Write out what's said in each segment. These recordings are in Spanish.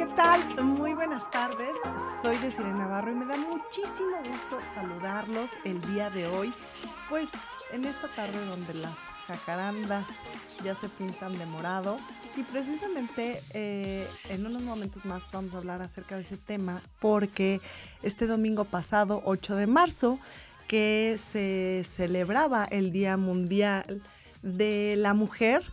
¿qué tal? Muy buenas tardes. Soy Desiree Navarro y me da muchísimo gusto saludarlos el día de hoy. Pues en esta tarde donde las jacarandas ya se pintan de morado. Y precisamente eh, en unos momentos más vamos a hablar acerca de ese tema porque este domingo pasado, 8 de marzo, que se celebraba el Día Mundial de la Mujer,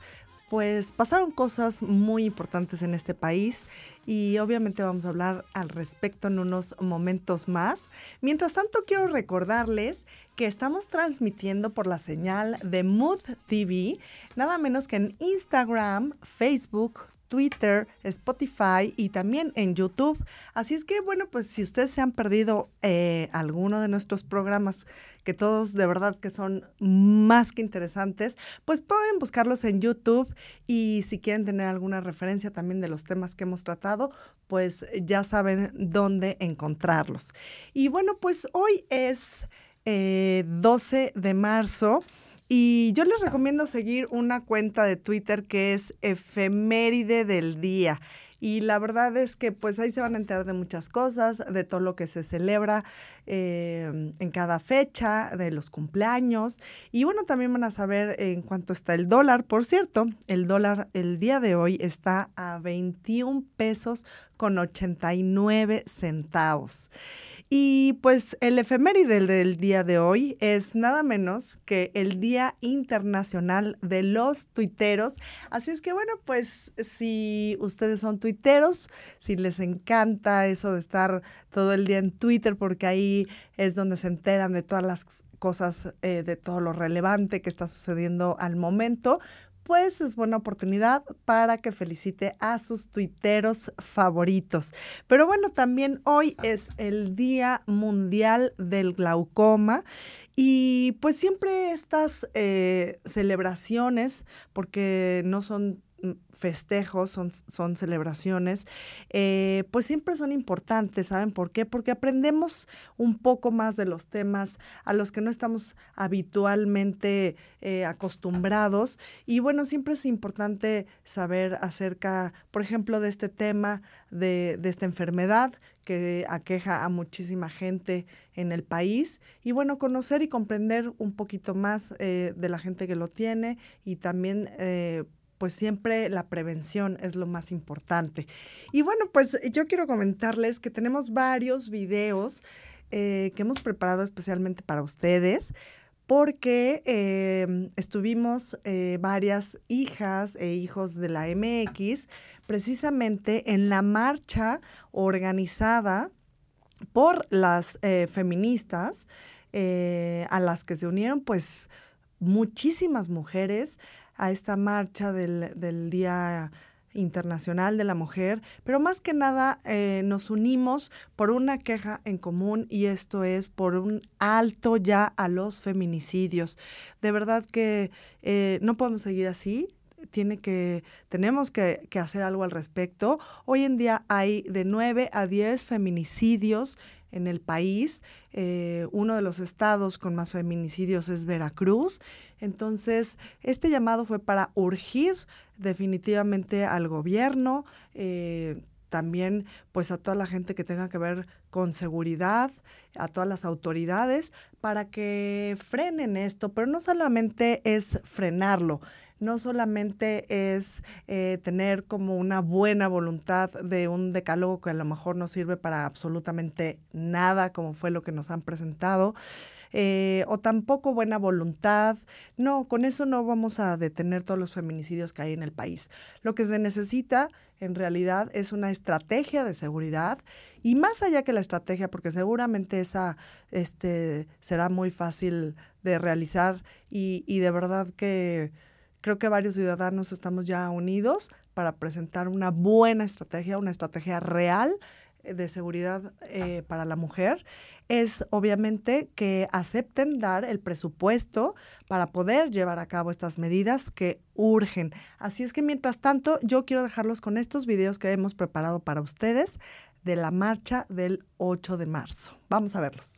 pues pasaron cosas muy importantes en este país y obviamente vamos a hablar al respecto en unos momentos más. Mientras tanto, quiero recordarles que estamos transmitiendo por la señal de Mood TV, nada menos que en Instagram, Facebook, Twitter, Spotify y también en YouTube. Así es que, bueno, pues si ustedes se han perdido eh, alguno de nuestros programas, que todos de verdad que son más que interesantes, pues pueden buscarlos en YouTube y si quieren tener alguna referencia también de los temas que hemos tratado, pues ya saben dónde encontrarlos. Y bueno, pues hoy es 12 eh, de marzo. Y yo les recomiendo seguir una cuenta de Twitter que es efeméride del día. Y la verdad es que pues ahí se van a enterar de muchas cosas, de todo lo que se celebra eh, en cada fecha, de los cumpleaños. Y bueno, también van a saber en cuánto está el dólar. Por cierto, el dólar el día de hoy está a 21 pesos con 89 centavos. Y pues el efeméride del día de hoy es nada menos que el Día Internacional de los Tuiteros. Así es que bueno, pues si ustedes son tuiteros, si les encanta eso de estar todo el día en Twitter, porque ahí es donde se enteran de todas las cosas, eh, de todo lo relevante que está sucediendo al momento, pues es buena oportunidad para que felicite a sus tuiteros favoritos. Pero bueno, también hoy es el Día Mundial del Glaucoma y pues siempre estas eh, celebraciones, porque no son festejos, son, son celebraciones, eh, pues siempre son importantes, ¿saben por qué? Porque aprendemos un poco más de los temas a los que no estamos habitualmente eh, acostumbrados. Y bueno, siempre es importante saber acerca, por ejemplo, de este tema, de, de esta enfermedad que aqueja a muchísima gente en el país y bueno, conocer y comprender un poquito más eh, de la gente que lo tiene y también pues siempre la prevención es lo más importante. Y bueno, pues yo quiero comentarles que tenemos varios videos eh, que hemos preparado especialmente para ustedes porque em, estuvimos eh, varias hijas e hijos de la MX precisamente en la marcha organizada por las eh, feministas a las que se unieron pues muchísimas mujeres a esta marcha del, Día Internacional de la Mujer, pero más que nada eh, nos unimos por una queja en común y esto es por un alto ya a los feminicidios. De verdad que eh, no podemos seguir así. Tiene que, tenemos que, que hacer algo al respecto. Hoy en día hay de 9 a 10 feminicidios en el país. Eh, uno de los estados con más feminicidios es Veracruz. Entonces, este llamado fue para urgir definitivamente al gobierno. Eh, también pues a toda la gente que tenga que ver con seguridad, a todas las autoridades, para que frenen esto, pero no solamente es frenarlo, no solamente es eh, tener como una buena voluntad de un decálogo que a lo mejor no sirve para absolutamente nada, como fue lo que nos han presentado, eh, o tampoco buena voluntad. No, con eso no vamos a detener todos los feminicidios que hay en el país. Lo que se necesita en realidad es una estrategia de seguridad y más allá que la estrategia, porque seguramente esa este, será muy fácil de realizar y, y de verdad que Creo que varios ciudadanos estamos ya unidos para presentar una buena estrategia, una estrategia real eh, de seguridad eh, para la mujer es obviamente que acepten dar el presupuesto para poder llevar a cabo estas medidas que urgen. Así es que mientras tanto yo quiero dejarlos con estos videos que hemos preparado para ustedes de la marcha del 8 de marzo. Vamos a verlos.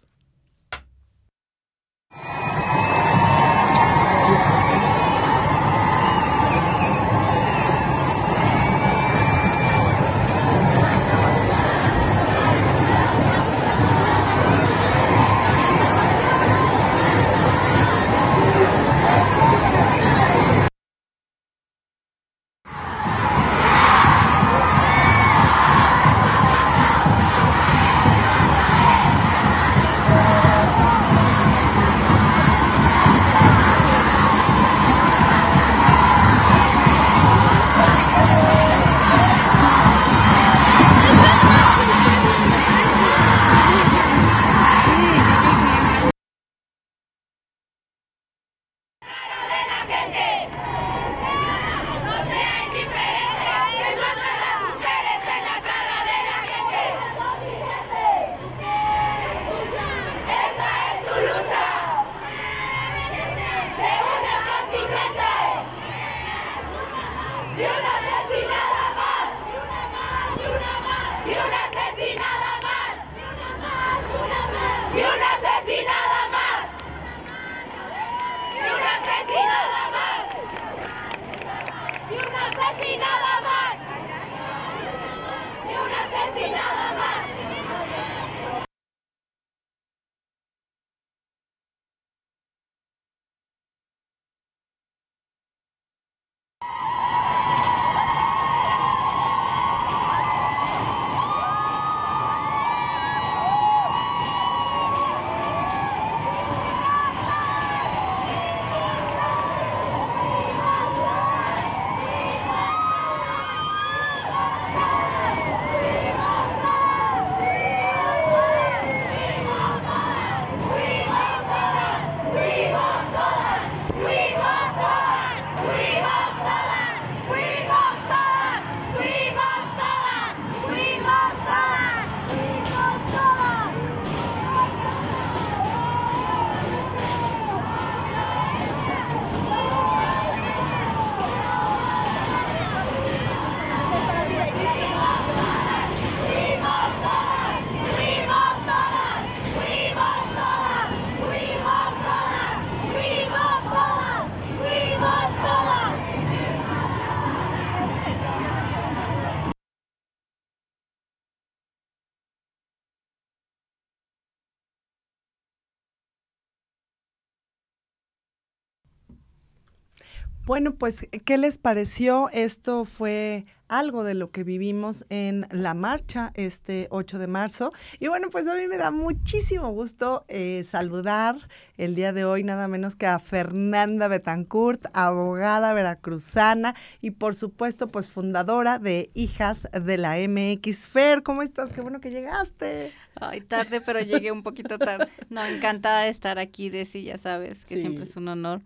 Bueno, pues, ¿qué les pareció? Esto fue algo de lo que vivimos en la marcha este 8 de marzo. Y bueno, pues a mí me da muchísimo gusto eh, saludar el día de hoy nada menos que a Fernanda Betancourt, abogada veracruzana y por supuesto pues fundadora de Hijas de la MX. Fer, ¿cómo estás? Qué bueno que llegaste. Ay, tarde, pero llegué un poquito tarde. No, encantada de estar aquí, Desi, ya sabes que siempre es un honor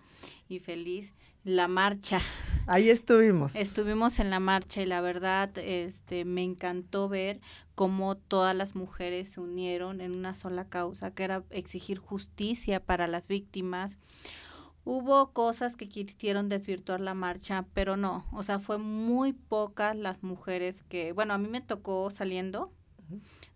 y feliz la marcha. Ahí estuvimos. Estuvimos en la marcha y la verdad este me encantó ver cómo todas las mujeres se unieron en una sola causa, que era exigir justicia para las víctimas. Hubo cosas que quisieron desvirtuar la marcha, pero no, o sea, fue muy pocas las mujeres que, bueno, a mí me tocó saliendo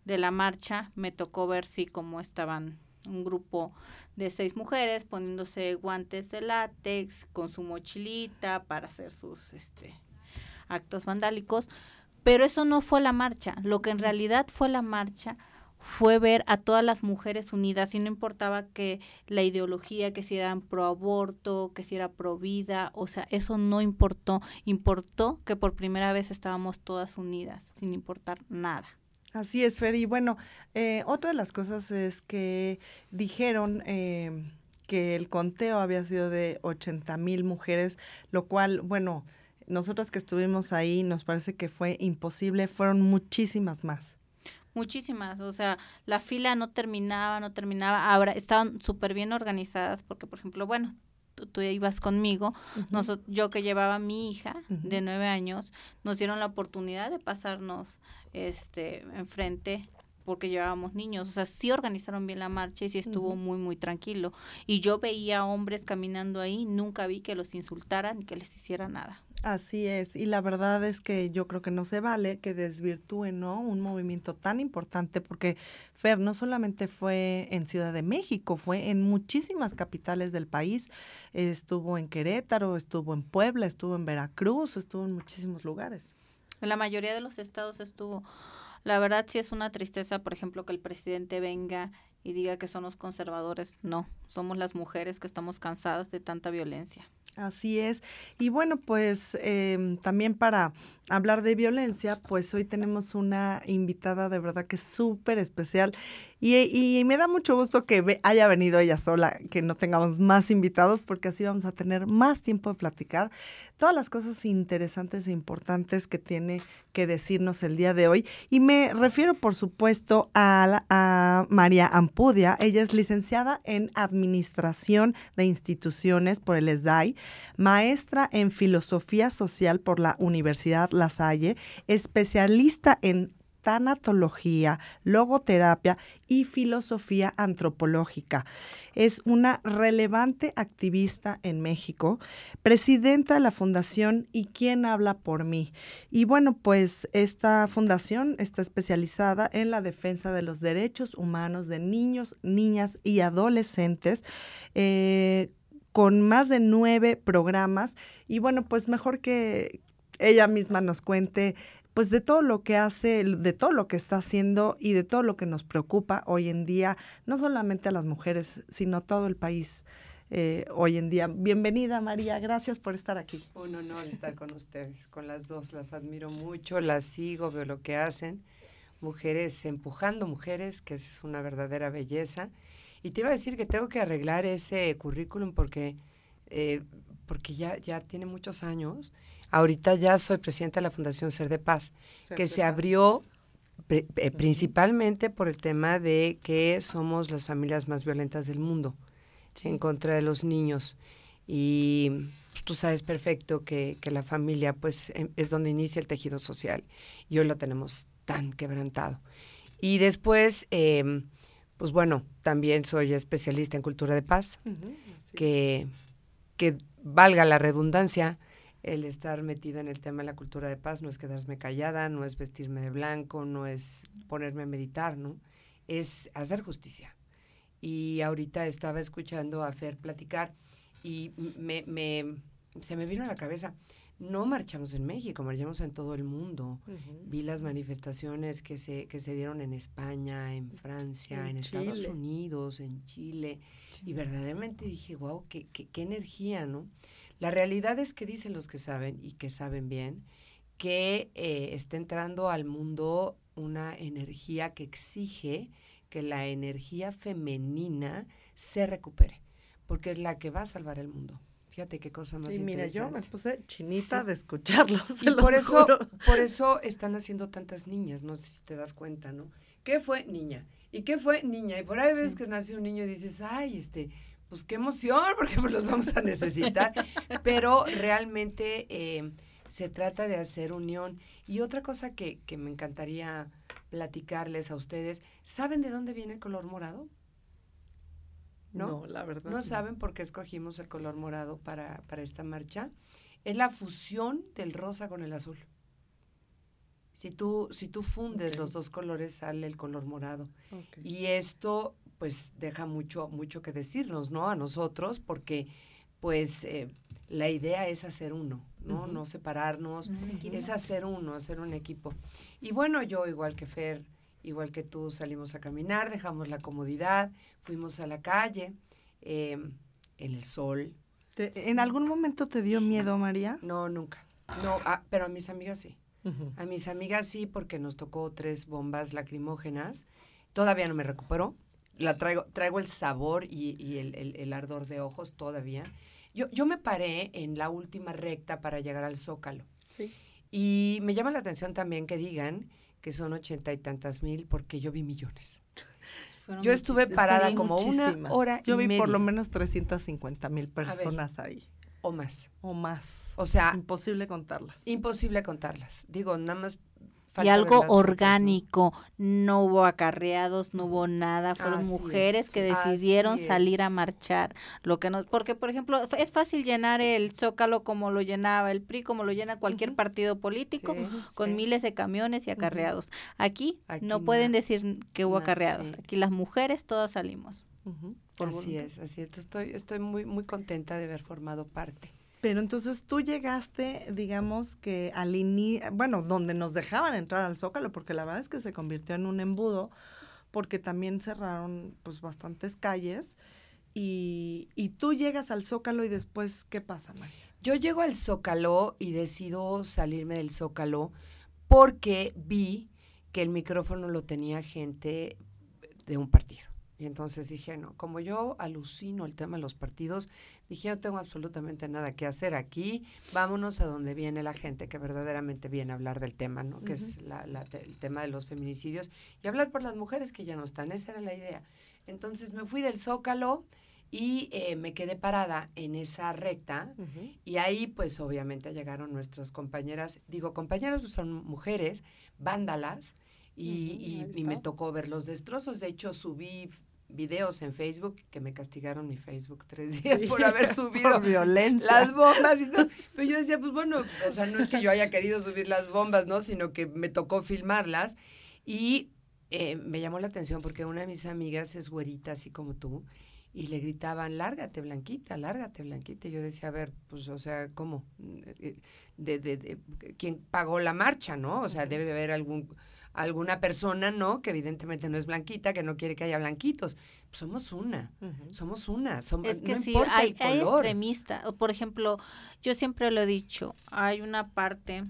de la marcha, me tocó ver sí cómo estaban un grupo de seis mujeres poniéndose guantes de látex con su mochilita para hacer sus este, actos vandálicos. Pero eso no fue la marcha. Lo que en realidad fue la marcha fue ver a todas las mujeres unidas y no importaba que la ideología, que si eran pro aborto, que si era pro vida, o sea, eso no importó. Importó que por primera vez estábamos todas unidas, sin importar nada. Así es, Fer. Y bueno, eh, otra de las cosas es que dijeron eh, que el conteo había sido de 80 mil mujeres, lo cual, bueno, nosotros que estuvimos ahí nos parece que fue imposible, fueron muchísimas más. Muchísimas, o sea, la fila no terminaba, no terminaba. Ahora estaban súper bien organizadas porque, por ejemplo, bueno, tú, ibas conmigo, yo que llevaba a mi hija de nueve años, nos dieron la oportunidad de pasarnos este enfrente porque llevábamos niños, o sea, sí organizaron bien la marcha y sí estuvo muy, muy tranquilo. Y yo veía hombres caminando ahí, nunca vi que los insultaran ni que les hiciera nada. Así es, y la verdad es que yo creo que no se vale que desvirtúen ¿no? un movimiento tan importante, porque Fer no solamente fue en Ciudad de México, fue en muchísimas capitales del país, estuvo en Querétaro, estuvo en Puebla, estuvo en Veracruz, estuvo en muchísimos lugares. En la mayoría de los estados estuvo. La verdad sí es una tristeza, por ejemplo, que el presidente venga y diga que son los conservadores. No, somos las mujeres que estamos cansadas de tanta violencia. Así es. Y bueno, pues em, también para hablar de violencia, pues hoy tenemos una invitada de verdad que es súper especial y, me da mucho gusto que haya venido ella sola, que no tengamos más invitados, porque así vamos a tener más tiempo de platicar todas las cosas interesantes e importantes que tiene que decirnos el día de hoy. Y me refiero, por supuesto, a, a María Ampudia. Ella es licenciada en Administración de Instituciones por el SDAI, maestra en Filosofía Social por la Universidad La Salle, especialista en tanatología, logoterapia y filosofía antropológica. Es una relevante activista en México, presidenta de la fundación Y quién habla por mí. Y bueno, pues esta fundación está especializada en la defensa de los derechos humanos de niños, niñas y adolescentes. Eh, con más de nueve programas y bueno, pues mejor que ella misma nos cuente pues de todo lo que hace, de todo lo que está haciendo y de todo lo que nos preocupa hoy en día, no solamente a las mujeres, sino todo el país. Eh, hoy en día. Bienvenida María, gracias por estar aquí. Un honor estar con ustedes, con las dos, las admiro mucho, las sigo, veo lo que hacen. Mujeres empujando mujeres, que es una verdadera belleza. Y te iba a decir que tengo que arreglar ese currículum porque, eh, porque ya, ya tiene muchos años Ahorita ya soy presidenta de la Fundación Ser de Paz, que se abrió eh, principalmente por el tema de que somos las familias más violentas del mundo en contra de los niños. Y pues, tú sabes perfecto que, la familia pues em, es donde inicia el tejido social y hoy lo tenemos tan quebrantado. Y después, em, pues bueno, también soy especialista en cultura de paz, que, que valga la redundancia, el estar metida en el tema de la cultura de paz no es quedarme callada, no es vestirme de blanco, no es ponerme a meditar, ¿no? Es hacer justicia. Y ahorita estaba escuchando a Fer platicar y me, se me vino a la cabeza, no marchamos en México, marchamos en todo el mundo. Vi las manifestaciones que se, que se dieron en España, en Francia, en, Estados Unidos, en Chile, y verdaderamente dije, wow, qué, qué, qué energía, ¿no? La realidad es que dicen los que saben y que saben bien que eh, está entrando al mundo una energía que exige que la energía femenina se recupere, porque es la que va a salvar el mundo. Fíjate qué cosa más sí, mira, yo me interesante. puse chinita de escucharlos. Y por eso, por eso están haciendo tantas niñas, no sé si te das cuenta, ¿no? ¿Qué fue niña? ¿Y qué fue niña? Y por ahí ves que nace un niño y dices, ay, este, pues qué emoción, porque pues los vamos a necesitar. Pero realmente eh, se trata de hacer unión. Y otra cosa que, que me encantaría platicarles a ustedes, ¿saben de dónde viene el color morado? ¿No? la verdad. ¿No saben por qué escogimos el color morado para, para esta marcha? Es la fusión del rosa con el azul. Si tú, si tú fundes los dos colores, sale el color morado. Y esto, pues, deja mucho, mucho que decirnos, ¿no? A nosotros, porque, pues, eh, la idea es hacer uno, ¿no? No separarnos, es hacer uno, hacer un equipo. Y bueno, yo, igual que Fer, igual que tú, salimos a caminar, dejamos la comodidad, fuimos a la calle, eh, en el sol. ¿Te- ¿En algún momento te dio miedo, María? No, nunca. No, ah, pero a mis amigas sí. A mis amigas sí, porque nos tocó tres bombas lacrimógenas. Todavía no me recuperó. La traigo, traigo el sabor y, y el, el- el ardor de ojos todavía. Yo, yo me paré en la última recta para llegar al Zócalo. Sí. Y me llama la atención también que digan que son ochenta y tantas mil, porque yo vi millones. Fueron Yo estuve parada como muchísimas. una hora Yo y vi por lo menos 350 mil personas ahí. o más. O más. O sea, Imposible contarlas. imposible contarlas. Digo, nada más. Y falta algo orgánico, no hubo acarreados, no hubo nada, fueron Así mujeres es, que decidieron salir a marchar, lo que no, porque por ejemplo, es fácil llenar el Zócalo como lo llenaba el PRI, como lo llena cualquier partido político, Sí, con sí. miles de camiones y acarreados. Aquí, Aquí no pueden decir que hubo acarreados, sí. aquí las mujeres todas salimos. Así voluntad. es, así es. Estoy, estoy muy, muy contenta de haber formado parte. Pero entonces tú llegaste, digamos que al inicio, bueno, donde nos dejaban entrar al Zócalo, porque la verdad es que se convirtió en un embudo, porque también cerraron pues bastantes calles. Y, y tú llegas al Zócalo y después, ¿qué pasa, María? Yo llego al Zócalo y decido salirme del Zócalo porque vi que el micrófono lo tenía gente de un partido. Y entonces dije, no, como yo alucino el tema de los partidos, dije, yo no tengo absolutamente nada que hacer aquí, vámonos a donde viene la gente que verdaderamente viene a hablar del tema, ¿no? Que es la- la- el tema de los feminicidios y hablar por las mujeres que ya no están, esa era la idea. Entonces me fui del Zócalo y eh, me quedé parada en esa recta y ahí, pues, obviamente llegaron nuestras compañeras, digo, compañeras, pues son mujeres, vándalas, y, y- me tocó ver los destrozos. De hecho, subí videos en Facebook, que me castigaron mi Facebook tres días por haber subido Por violencia. las bombas y todo. Pero yo decía, pues bueno, o sea, no es que yo haya querido subir las bombas, ¿no? Sino que me tocó filmarlas. Y eh, me llamó la atención porque una de mis amigas es güerita, así como tú, y le gritaban, lárgate, Blanquita, lárgate, Blanquita. Y yo decía, a ver, pues, o sea, ¿cómo? Eh, De, de, de- ¿Quién pagó la marcha, no? O sea, debe haber algún alguna persona, ¿no? Que evidentemente no es blanquita, que no quiere que haya blanquitos. Somos una, somos una. Somos, Es que no sí, importa hay, el hay color. extremistas. O, Por ejemplo, yo siempre lo he dicho, hay una parte,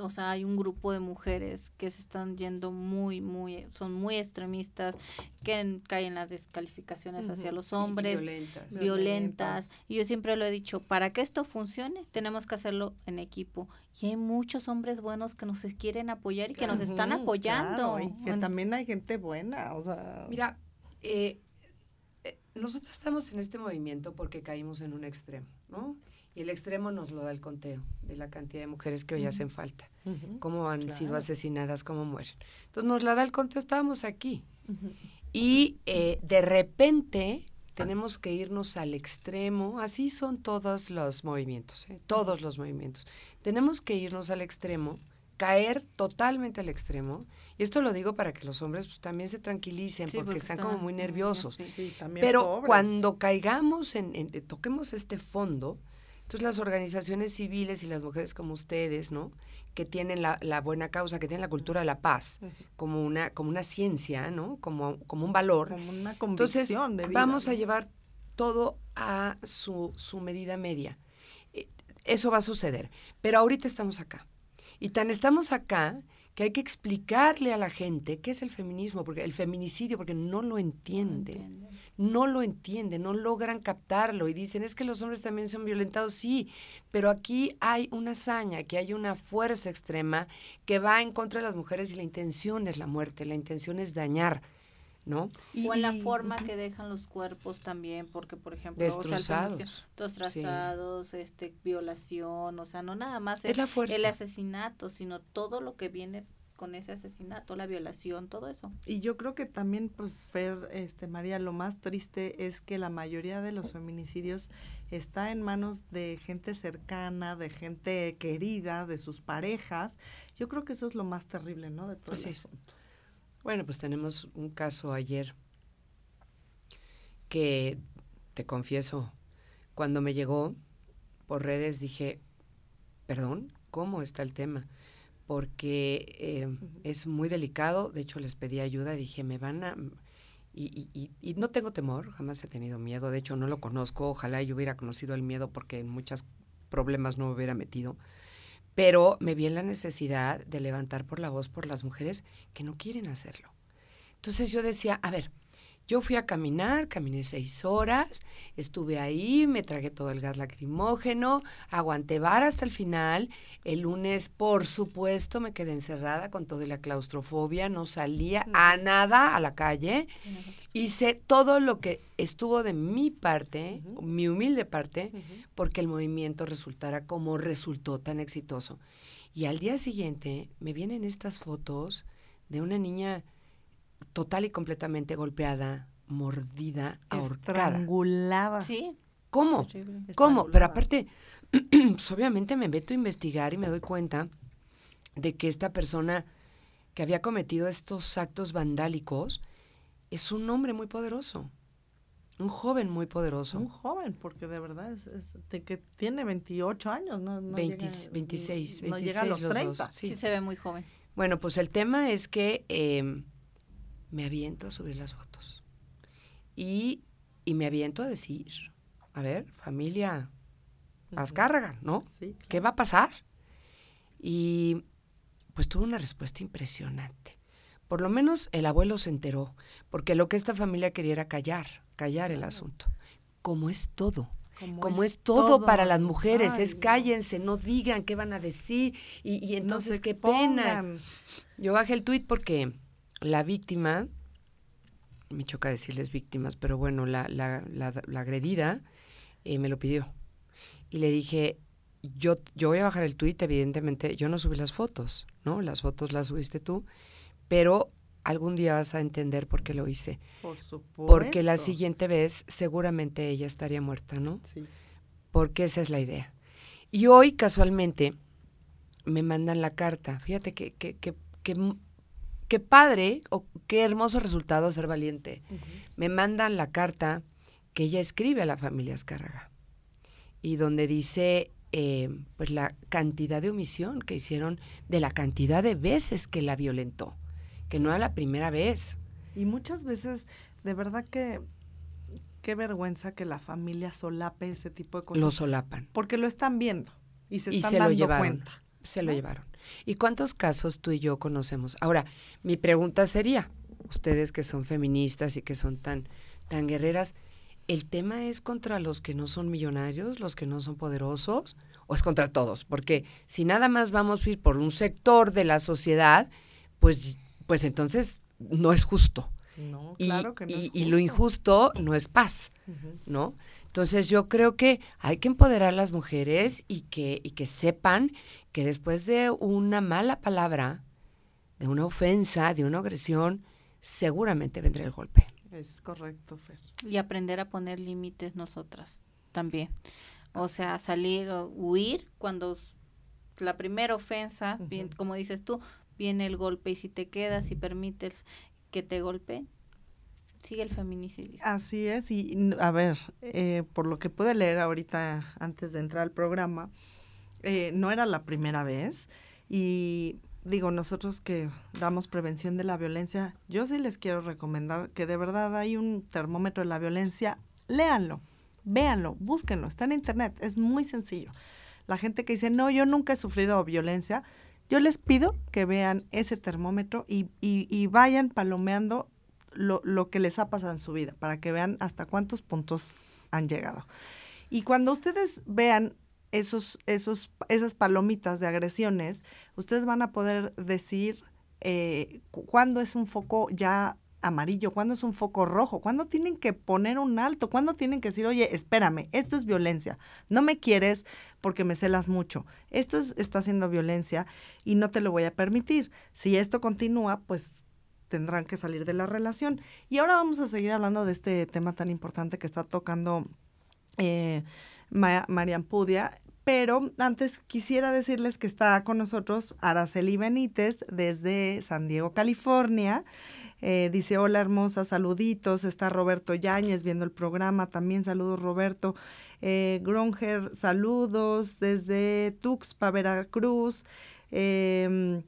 o sea, hay un grupo de mujeres que se están yendo muy, muy, son muy extremistas, que en- caen en las descalificaciones hacia los y hombres, violentas. Viol- violentas. Y yo siempre lo he dicho, para que esto funcione, tenemos que hacerlo en equipo. Y hay muchos hombres buenos que nos quieren apoyar y que nos están apoyando. claro, y que también hay gente buena, o sea. Mira, eh, eh, nosotros estamos en este movimiento porque caímos en un extremo, ¿no? Y el extremo nos lo da el conteo de la cantidad de mujeres que hoy hacen falta, Ujú, cómo han sido asesinadas, cómo mueren. Entonces nos la da el conteo, estábamos aquí. Y eh, de repente tenemos que irnos al extremo, así son todos los movimientos, ¿eh? todos los movimientos. Tenemos que irnos al extremo, caer totalmente al extremo, y esto lo digo para que los hombres pues, también se tranquilicen, Sí, porque, están como muy nerviosos. sí. Sí, también Pero pobres. cuando caigamos en, en- toquemos este fondo, entonces las organizaciones civiles y las mujeres como ustedes, ¿no? Que tienen la, la buena causa, que tienen la cultura de la paz como una, como una ciencia, ¿no? Como, como un valor. Como una Entonces, convicción de vida. vamos a llevar todo a su, su medida media. eh, eso va a suceder. Pero ahorita estamos acá. Y tan estamos acá que hay que explicarle a la gente qué es el feminismo, porque el feminicidio, porque no lo entienden. No lo entienden, no logran captarlo y dicen, es que los hombres también son violentados, sí, pero aquí hay una hazaña, que hay una fuerza extrema que va en contra de las mujeres y la intención es la muerte, la intención es dañar. ¿No? o en la forma que dejan los cuerpos también, porque por ejemplo, destrozados, destrozados, este violación, o sea, no nada más es, el asesinato, sino todo lo que viene con ese asesinato, la violación, todo eso. Y yo creo que también, pues, Fer, este, María, lo más triste es que la mayoría de los feminicidios está en manos de gente cercana, de gente querida, de sus parejas. Yo creo que eso es lo más terrible, ¿no? De todo el Bueno, pues tenemos un caso ayer que, te confieso, cuando me llegó por redes dije, perdón, ¿cómo está el tema? porque eh, es muy delicado. De hecho, les pedí ayuda, dije, me van a... Y, y, y, no tengo temor, jamás he tenido miedo, de hecho no lo conozco, ojalá yo hubiera conocido el miedo porque en muchos problemas no me hubiera metido, pero me vi en la necesidad de levantar por la voz por las mujeres que no quieren hacerlo. Entonces yo decía, a ver, yo fui a caminar, caminé seis horas, estuve ahí, me tragué todo el gas lacrimógeno, aguanté vara hasta el final. El lunes, por supuesto, me quedé encerrada con toda la claustrofobia, no salía a nada a la calle. Hice todo lo que estuvo de mi parte, mi humilde parte, porque el movimiento resultara como resultó tan exitoso. Y al día siguiente me vienen estas fotos de una niña total y completamente golpeada, mordida, ahorcada. Estrangulada. Sí. ¿Cómo? ¿Cómo? Pero aparte, pues obviamente me meto a investigar y me doy cuenta de que esta persona que había cometido estos actos vandálicos es un hombre muy poderoso. Un joven muy poderoso. Un joven, porque de verdad es, de que tiene 28 años, ¿no? no 26, 26 llega a los, 30. Sí. se ve muy joven. Bueno, pues el tema es que eh, me aviento a subir las fotos. Y, me aviento a decir, a ver, familia Azcárraga, ¿no? Sí, ¿Qué va a pasar? Y pues tuvo una respuesta impresionante. Por lo menos el abuelo se enteró, porque lo que esta familia quería era callar, callar el asunto. Como es todo. Como, es, todo, para las mujeres, es cállense, no digan qué van a decir y, entonces qué pena. Yo bajé el tuit porque la víctima, me choca decirles víctimas, pero bueno, la, la, la, agredida eh, me lo pidió. Y le dije, yo, yo voy a bajar el tuit, evidentemente, yo no subí las fotos, ¿no? Las fotos las subiste tú, pero algún día vas a entender por qué lo hice. Por supuesto. Porque la siguiente vez seguramente ella estaría muerta, ¿no? Sí. Porque esa es la idea. Y hoy, casualmente, me mandan la carta. Fíjate que, que, que, que qué padre o qué hermoso resultado ser valiente. Me mandan la carta que ella escribe a la familia Azcárraga y donde dice eh, pues la cantidad de omisión que hicieron de la cantidad de veces que la violentó, que no era la primera vez. Y muchas veces, de verdad que qué vergüenza que la familia solape ese tipo de cosas. Lo solapan. Porque lo están viendo y se están dando lo cuenta. Se lo llevaron. ¿Y cuántos casos tú y yo conocemos? Ahora, mi pregunta sería, ustedes que son feministas y que son tan, tan guerreras, ¿el tema es contra los que no son millonarios, los que no son poderosos, o es contra todos? Porque si nada más vamos a ir por un sector de la sociedad, pues, pues entonces no es justo. No, claro que no. Y, y, lo injusto no es paz, ¿no? Entonces yo creo que hay que empoderar a las mujeres y que, y que sepan que después de una mala palabra, de una ofensa, de una agresión, seguramente vendrá el golpe. Es correcto, Fer. Y aprender a poner límites nosotras también. O sea, salir o huir cuando la primera ofensa, bien, como dices tú, viene el golpe y si te quedas y permites que te golpeen, sigue el feminicidio. Así es, y a ver, eh, por lo que pude leer ahorita antes de entrar al programa, eh, no era la primera vez y digo, nosotros que damos prevención de la violencia, yo sí les quiero recomendar que de verdad hay un termómetro de la violencia, léanlo, véanlo, búsquenlo, está en internet, es muy sencillo. La gente que dice, no, yo nunca he sufrido violencia, yo les pido que vean ese termómetro y, y, vayan palomeando lo, lo, que les ha pasado en su vida, para que vean hasta cuántos puntos han llegado. Y cuando ustedes vean esos, esos, esas palomitas de agresiones, ustedes van a poder decir eh, cuándo es un foco ya amarillo, cuándo es un foco rojo, cuándo tienen que poner un alto, cuándo tienen que decir, oye, espérame, esto es violencia, no me quieres porque me celas mucho, esto está siendo violencia y no te lo voy a permitir. Si esto continúa, pues tendrán que salir de la relación. Y ahora vamos a seguir hablando de este tema tan importante que está tocando eh, Marian Pudia. Pero antes quisiera decirles que está con nosotros Araceli Benítez desde San Diego, California. Eh, dice, hola hermosa, saluditos. Está Roberto Yáñez viendo el programa. También saludos Roberto. Eh, Gronger, saludos desde Tuxpa, Veracruz. Em,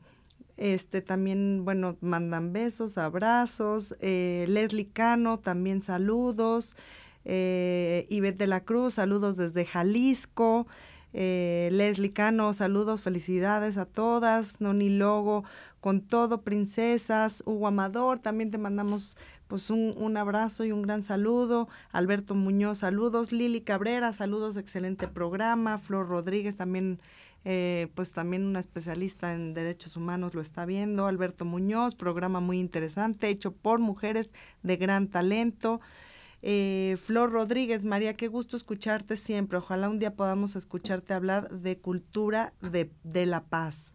este también, bueno, mandan besos, abrazos. Eh, Leslie Cano, también saludos. Eh, Ivette de la Cruz, saludos desde Jalisco. Eh, Leslie Cano, saludos, felicidades a todas. Noni Logo, con todo, princesas. Hugo Amador, también te mandamos pues un, un, abrazo y un gran saludo. Alberto Muñoz, saludos. Lili Cabrera, saludos, excelente programa. Flor Rodríguez, también, eh, pues también una especialista en derechos humanos lo está viendo. Alberto Muñoz, programa muy interesante, hecho por mujeres de gran talento. Eh, Flor Rodríguez, María, qué gusto escucharte siempre. Ojalá un día podamos escucharte hablar de cultura de, de la paz.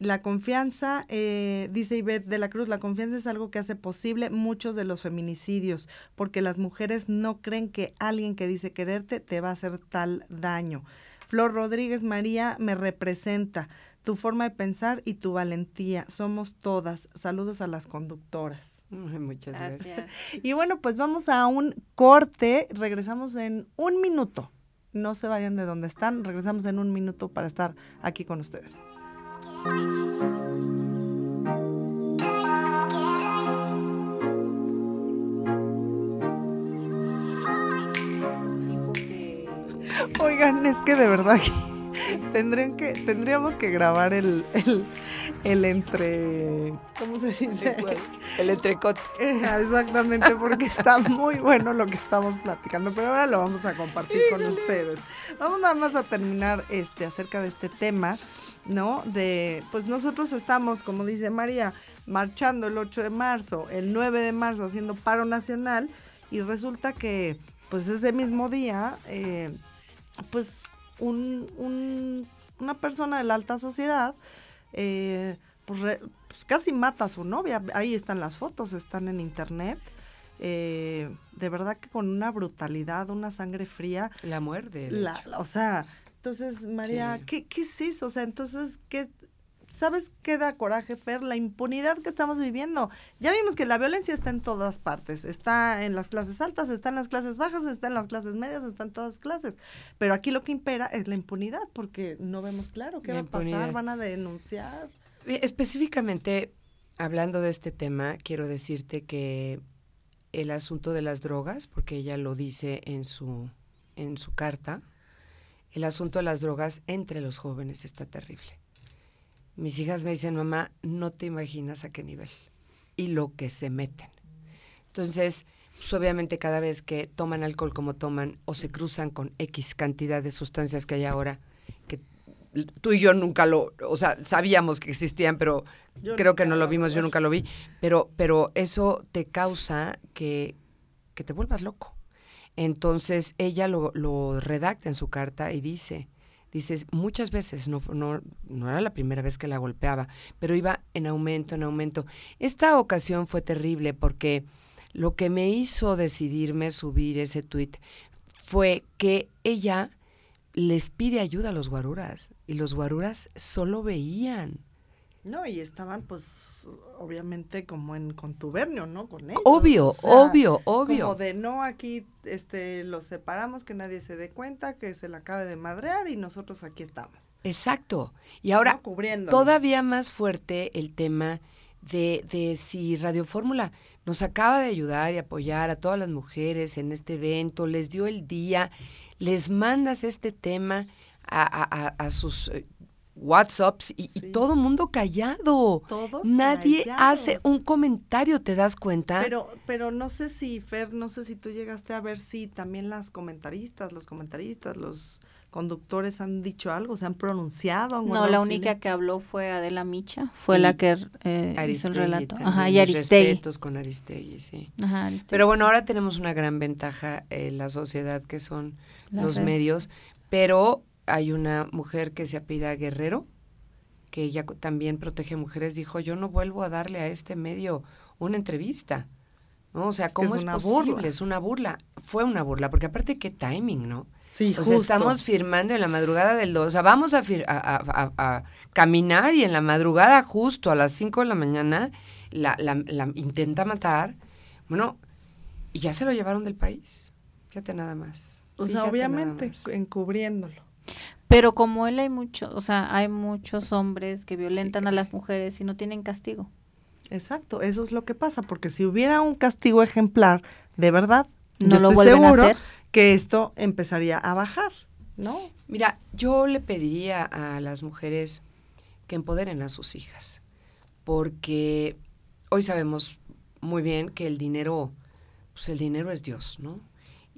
La confianza, eh, dice Ivette de la Cruz, la confianza es algo que hace posible muchos de los feminicidios, porque las mujeres no creen que alguien que dice quererte te va a hacer tal daño. Flor Rodríguez, María, me representa tu forma de pensar y tu valentía. Somos todas. Saludos a las conductoras. Muchas gracias. Y bueno, pues vamos a un corte. Regresamos en un minuto. No se vayan de donde están. Regresamos en un minuto para estar aquí con ustedes. Oigan, es que de verdad tendrían que, tendríamos que grabar el, el, entre. ¿Cómo se dice? El entrecot. Exactamente, porque está muy bueno lo que estamos platicando, pero ahora lo vamos a compartir con ustedes. Vamos nada más a terminar este acerca de este tema, ¿no? De, pues nosotros estamos, como dice María, marchando el 8 de marzo, el 9 de marzo haciendo paro nacional y resulta que, pues ese mismo día, eh, pues un, una persona de la alta sociedad, eh, pues, pues, casi mata a su novia. Ahí están las fotos, están en internet. Eh, de verdad que con una brutalidad, una sangre fría. La muerte. La, o sea, entonces, María, ¿qué, ¿qué es eso? O sea, entonces, ¿qué, ¿Sabes qué da coraje, Fer? La impunidad que estamos viviendo. Ya vimos que la violencia está en todas partes. Está en las clases altas, está en las clases bajas, está en las clases medias, está en todas clases. Pero aquí lo que impera es la impunidad, porque no vemos claro qué va a pasar, van a denunciar. Específicamente, hablando de este tema, quiero decirte que el asunto de las drogas, porque ella lo dice en su, en su carta, el asunto de las drogas entre los jóvenes está terrible mis hijas me dicen, mamá, no te imaginas a qué nivel y lo que se meten. Entonces, pues obviamente cada vez que toman alcohol como toman o se cruzan con X cantidad de sustancias que hay ahora, que tú y yo nunca lo, o sea, sabíamos que existían, pero creo que no lo vimos, yo nunca lo vi, pero, pero eso te causa que, que te vuelvas loco. Entonces ella lo, lo redacta en su carta y dice, dices, muchas veces, no, no, no era la primera vez que la golpeaba, pero iba en aumento, en aumento. Esta ocasión fue terrible porque lo que me hizo decidirme subir ese tuit fue que ella les pide ayuda a los guaruras y los guaruras solo veían. No, y estaban pues obviamente como en contubernio, ¿no? Con ellos. Obvio, obvio, obvio. Como de no, aquí este los separamos, que nadie se dé cuenta, que se la acabe de madrear y nosotros aquí estamos. Exacto. Y ahora, todavía más fuerte el tema de, de si Radio Fórmula nos acaba de ayudar y apoyar a todas las mujeres en este evento, les dio el día, les mandas este tema a, a, sus eh, WhatsApps y, todo el mundo callado. Todos Nadie hace un comentario, ¿te das cuenta? Pero, pero no sé si, Fer, no sé si tú llegaste a ver si también las comentaristas, los comentaristas, los conductores han dicho algo, se han pronunciado. No, la única que habló fue Adela Micha, fue la que eh, hizo el relato. Ajá, y Aristegui. Respetos con Aristegui, sí. Ajá, Pero bueno, ahora tenemos una gran ventaja en la sociedad que son los medios, pero hay una mujer que se apida Guerrero, que ella también protege mujeres, dijo, yo no vuelvo a darle a este medio una entrevista. ¿No? O sea, ¿cómo es, posible? Es una burla. Fue una burla, porque aparte qué timing, ¿no? Sí, o sea, estamos firmando en la madrugada del 2. O sea, vamos a, a, caminar y en la madrugada, justo a las 5 de la mañana, la, la, intenta matar. Bueno, y ya se lo llevaron del país. Fíjate nada más. O sea, obviamente encubriéndolo. Pero como él hay muchos, o sea, hay muchos hombres que violentan a las mujeres y no tienen castigo. Exacto, eso es lo que pasa, porque si hubiera un castigo ejemplar, de verdad, no lo vuelven a hacer que esto empezaría a bajar, ¿no? Mira, yo le pediría a las mujeres que empoderen a sus hijas, porque hoy sabemos muy bien que el dinero, pues el dinero es Dios, ¿no?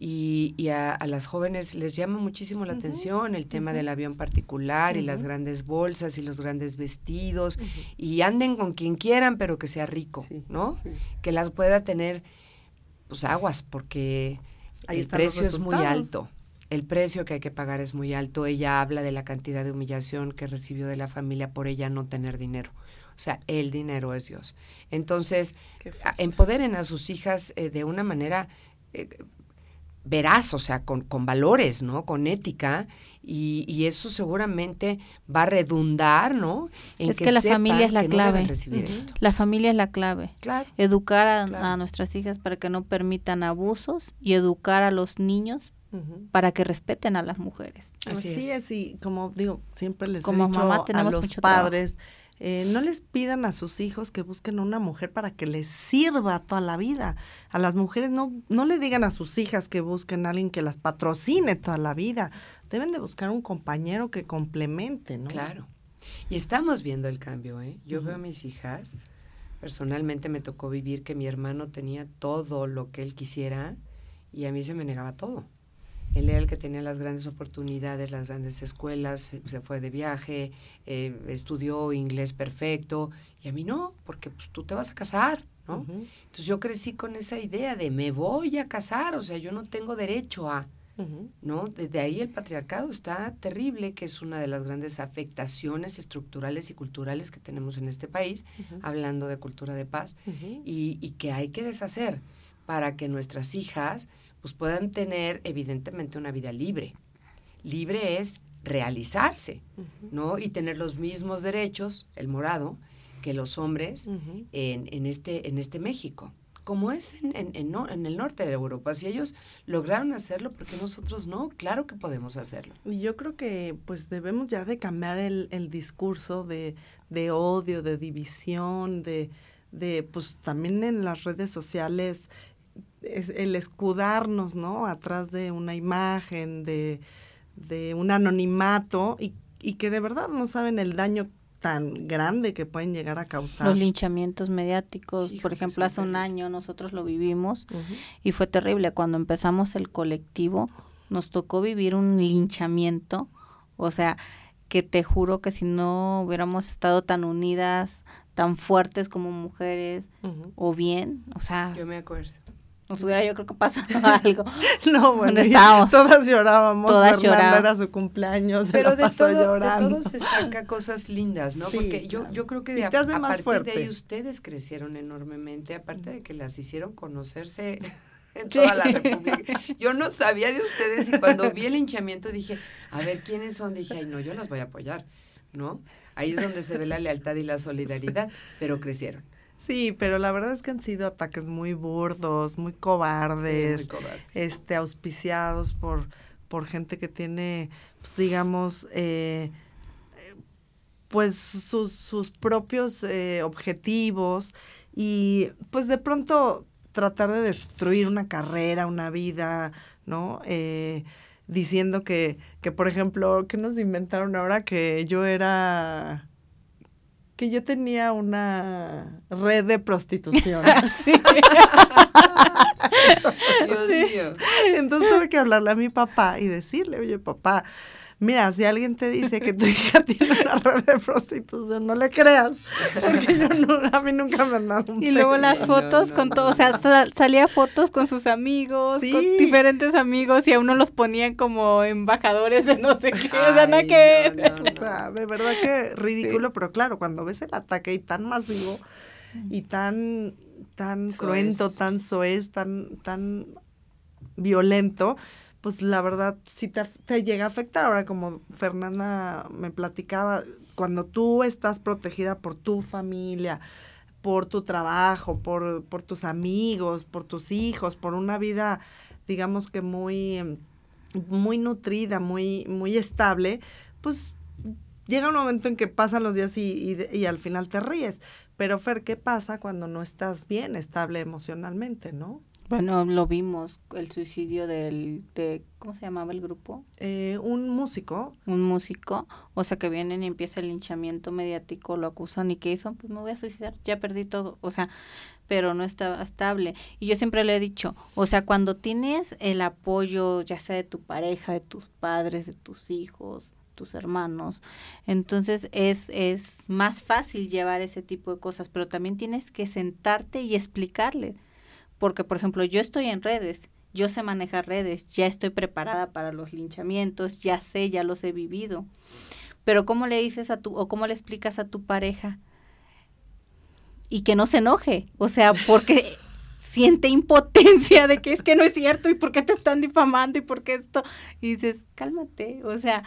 Y, a, las jóvenes les llama muchísimo la atención el tema del avión particular y las grandes bolsas y los grandes vestidos y anden con quien quieran, pero que sea rico, ¿no? Que las pueda tener, pues aguas, porque el precio es muy alto. El precio que hay que pagar es muy alto. Ella habla de la cantidad de humillación que recibió de la familia por ella no tener dinero. O sea, el dinero es Dios. Entonces, empoderen a sus hijas eh, de una manera eh, veraz, o sea, con, con, valores, ¿no? Con ética. Y, y, eso seguramente va a redundar, ¿no? En es que, la familia es la clave. La familia es la clave. Educar a, nuestras hijas para que no permitan abusos y educar a los niños para que respeten a las mujeres. Así, es. y como digo, siempre les como mamá tenemos a los padres. Eh, no les pidan a sus hijos que busquen una mujer para que les sirva toda la vida. A las mujeres no, no le digan a sus hijas que busquen a alguien que las patrocine toda la vida. Deben de buscar un compañero que complemente, ¿no? Claro. Y estamos viendo el cambio, ¿eh? Yo veo a mis hijas, personalmente me tocó vivir que mi hermano tenía todo lo que él quisiera y a mí se me negaba todo. Él era el que tenía las grandes oportunidades, las grandes escuelas, se, fue de viaje, eh, estudió inglés perfecto, y a mí no, porque pues, tú te vas a casar, ¿no? Entonces yo crecí con esa idea de me voy a casar, o sea, yo no tengo derecho a, ¿no? Desde ahí el patriarcado está terrible, que es una de las grandes afectaciones estructurales y culturales que tenemos en este país, hablando de cultura de paz, y, y que hay que deshacer para que nuestras hijas pues puedan tener evidentemente una vida libre. Libre es realizarse, ¿no? Y tener los mismos derechos, el morado, que los hombres en, en, este, en este México, como es en, en, en, el norte de Europa. Si ellos lograron hacerlo, ¿por qué nosotros no? Claro que podemos hacerlo. Yo creo que pues debemos ya de cambiar el, el discurso de, de, odio, de división, de, de pues también en las redes sociales es el escudarnos, ¿no? Atrás de una imagen, de, de un anonimato y, y, que de verdad no saben el daño tan grande que pueden llegar a causar. Los linchamientos mediáticos, por ejemplo, hace un año nosotros lo vivimos y fue terrible. Cuando empezamos el colectivo, nos tocó vivir un linchamiento, o sea, que te juro que si no hubiéramos estado tan unidas, tan fuertes como mujeres, o bien, o sea... Yo me acuerdo nos hubiera yo creo que pasado algo. no, bueno, estábamos? todas llorábamos. Todas llorábamos. era su cumpleaños, Pero de, todo, llorando. de todo se saca cosas lindas, ¿no? Porque yo, yo creo que de a, partir de ahí ustedes crecieron enormemente, aparte de que las hicieron conocerse en toda la República. Yo no sabía de ustedes y cuando vi el hinchamiento dije, a ver, ¿quiénes son? Dije, ay, no, yo las voy a apoyar, ¿no? Ahí es donde se ve la lealtad y la solidaridad, pero crecieron. Sí, pero la verdad es que han sido ataques muy burdos, muy cobardes, este, auspiciados por, por gente que tiene, pues, digamos, eh, pues sus, sus propios eh, objetivos y pues de pronto tratar de destruir una carrera, una vida, ¿no? Eh, diciendo que, que, por ejemplo, que nos inventaron ahora que yo era que yo tenía una red de prostitución. sí. Dios mío. Entonces tuve que hablarle a mi papá y decirle, oye, papá, Mira, si alguien te dice que tu hija tiene una red de prostitución, no le creas, porque yo no, a mí nunca me han dado un Y luego las fotos con todo, o sea, salía fotos con sus amigos, con diferentes amigos, y a uno los ponían como embajadores de no sé qué, o sea, nada que... o sea, de verdad que ridículo, pero claro, cuando ves el ataque y tan masivo y tan, tan cruento, tan soez, tan, tan violento, pues la verdad sí te, te, llega a afectar. Ahora, como Fernanda me platicaba, cuando tú estás protegida por tu familia, por tu trabajo, por, por tus amigos, por tus hijos, por una vida, digamos que muy, muy nutrida, muy, muy estable, pues llega un momento en que pasan los días y, y, y al final te ríes. Pero Fer, ¿qué pasa cuando no estás bien estable emocionalmente, no? Bueno, lo vimos, el suicidio del, de, ¿cómo se llamaba el grupo? Eh, un músico. Un músico, o sea, que vienen y empieza el linchamiento mediático, lo acusan y que hizo, pues me voy a suicidar, ya perdí todo, o sea, pero no está estable. Y yo siempre le he dicho, o sea, cuando tienes el apoyo, ya sea de tu pareja, de tus padres, de tus hijos, tus hermanos. Entonces es, es más fácil llevar ese tipo de cosas, pero también tienes que sentarte y explicarle porque, por ejemplo, yo estoy en redes, yo sé manejar redes, ya estoy preparada para los linchamientos, ya sé, ya los he vivido. Pero ¿cómo le dices a tu, o cómo le explicas a tu pareja? Y que no se enoje, o sea, porque siente impotencia de que es que no es cierto y por qué te están difamando y por qué esto. Y dices, cálmate, o sea,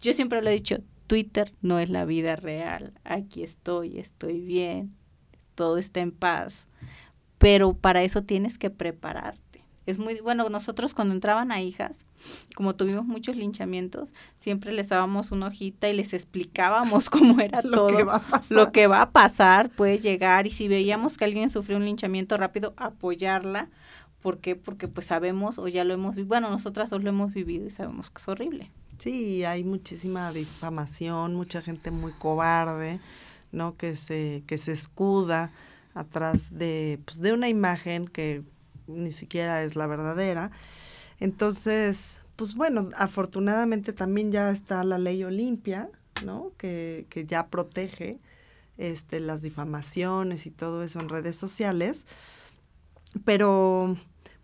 yo siempre lo he dicho, Twitter no es la vida real, aquí estoy, estoy bien, todo está en paz pero para eso tienes que prepararte. Es muy bueno, nosotros cuando entraban a hijas, como tuvimos muchos linchamientos, siempre les dábamos una hojita y les explicábamos cómo era lo todo, que va a pasar. lo que va a pasar, puede llegar y si veíamos que alguien sufrió un linchamiento rápido, apoyarla, ¿por qué? Porque pues sabemos o ya lo hemos vivido, bueno, nosotras dos lo hemos vivido y sabemos que es horrible. Sí, hay muchísima difamación, mucha gente muy cobarde, ¿no? Que se que se escuda atrás de, pues, de una imagen que ni siquiera es la verdadera. Entonces, pues bueno, afortunadamente también ya está la ley Olimpia, ¿no? Que, que ya protege este, las difamaciones y todo eso en redes sociales. Pero,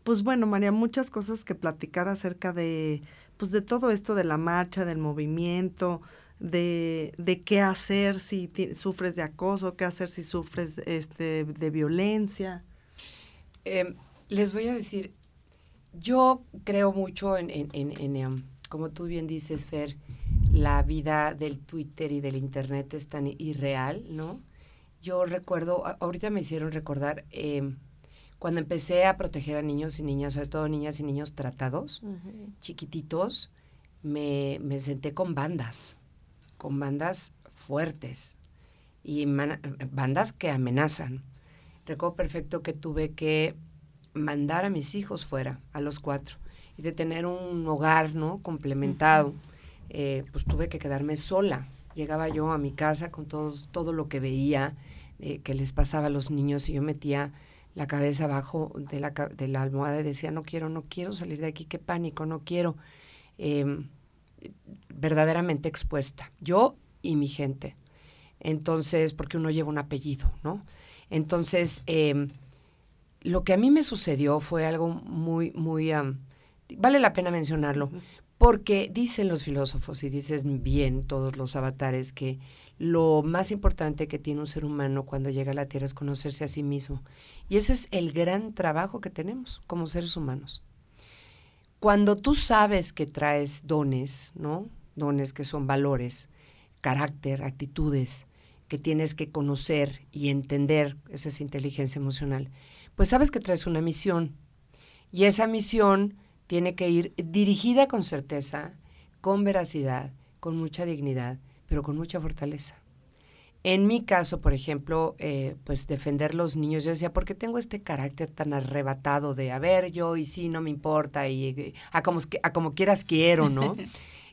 pues bueno, María, muchas cosas que platicar acerca de, pues de todo esto de la marcha, del movimiento, de, de qué hacer si sufres de acoso, qué hacer si sufres este, de violencia. Em, les voy a decir, yo creo mucho en, en, en, em, como tú bien dices, Fer, la vida del Twitter y del Internet es tan irreal, ¿no? Yo recuerdo, ahorita me hicieron recordar, em, cuando empecé a proteger a niños y niñas, sobre todo niñas y niños tratados, chiquititos, me, me senté con bandas, con bandas fuertes y bandas que amenazan. Recuerdo perfecto que tuve que mandar a mis hijos fuera, a los cuatro, y de tener un hogar, ¿no? Complementado. Eh, pues tuve que quedarme sola. Llegaba yo a mi casa con todo, todo lo que veía eh, que les pasaba a los niños y yo metía la cabeza abajo de la, de la almohada y decía, no quiero, no quiero salir de aquí, qué pánico, no quiero. Em, verdaderamente expuesta, yo y mi gente. Entonces, porque uno lleva un apellido, ¿no? Entonces, em, lo que a mí me sucedió fue algo muy, muy, vale la pena mencionarlo, porque dicen los filósofos y dicen bien todos los avatares que lo más importante que tiene un ser humano cuando llega a la Tierra es conocerse a sí mismo. Y eso es el gran trabajo que tenemos como seres humanos. Cuando tú sabes que traes dones, ¿no? dones que son valores, carácter, actitudes que tienes que conocer y entender, esa es inteligencia emocional, pues sabes que traes una misión y esa misión tiene que ir dirigida con certeza, con veracidad, con mucha dignidad, pero con mucha fortaleza. En mi caso, por ejemplo, eh, pues defender los niños, yo decía, ¿por qué tengo este carácter tan arrebatado de, a ver, yo y sí, no me importa, y eh, a, como, a como quieras quiero, ¿no?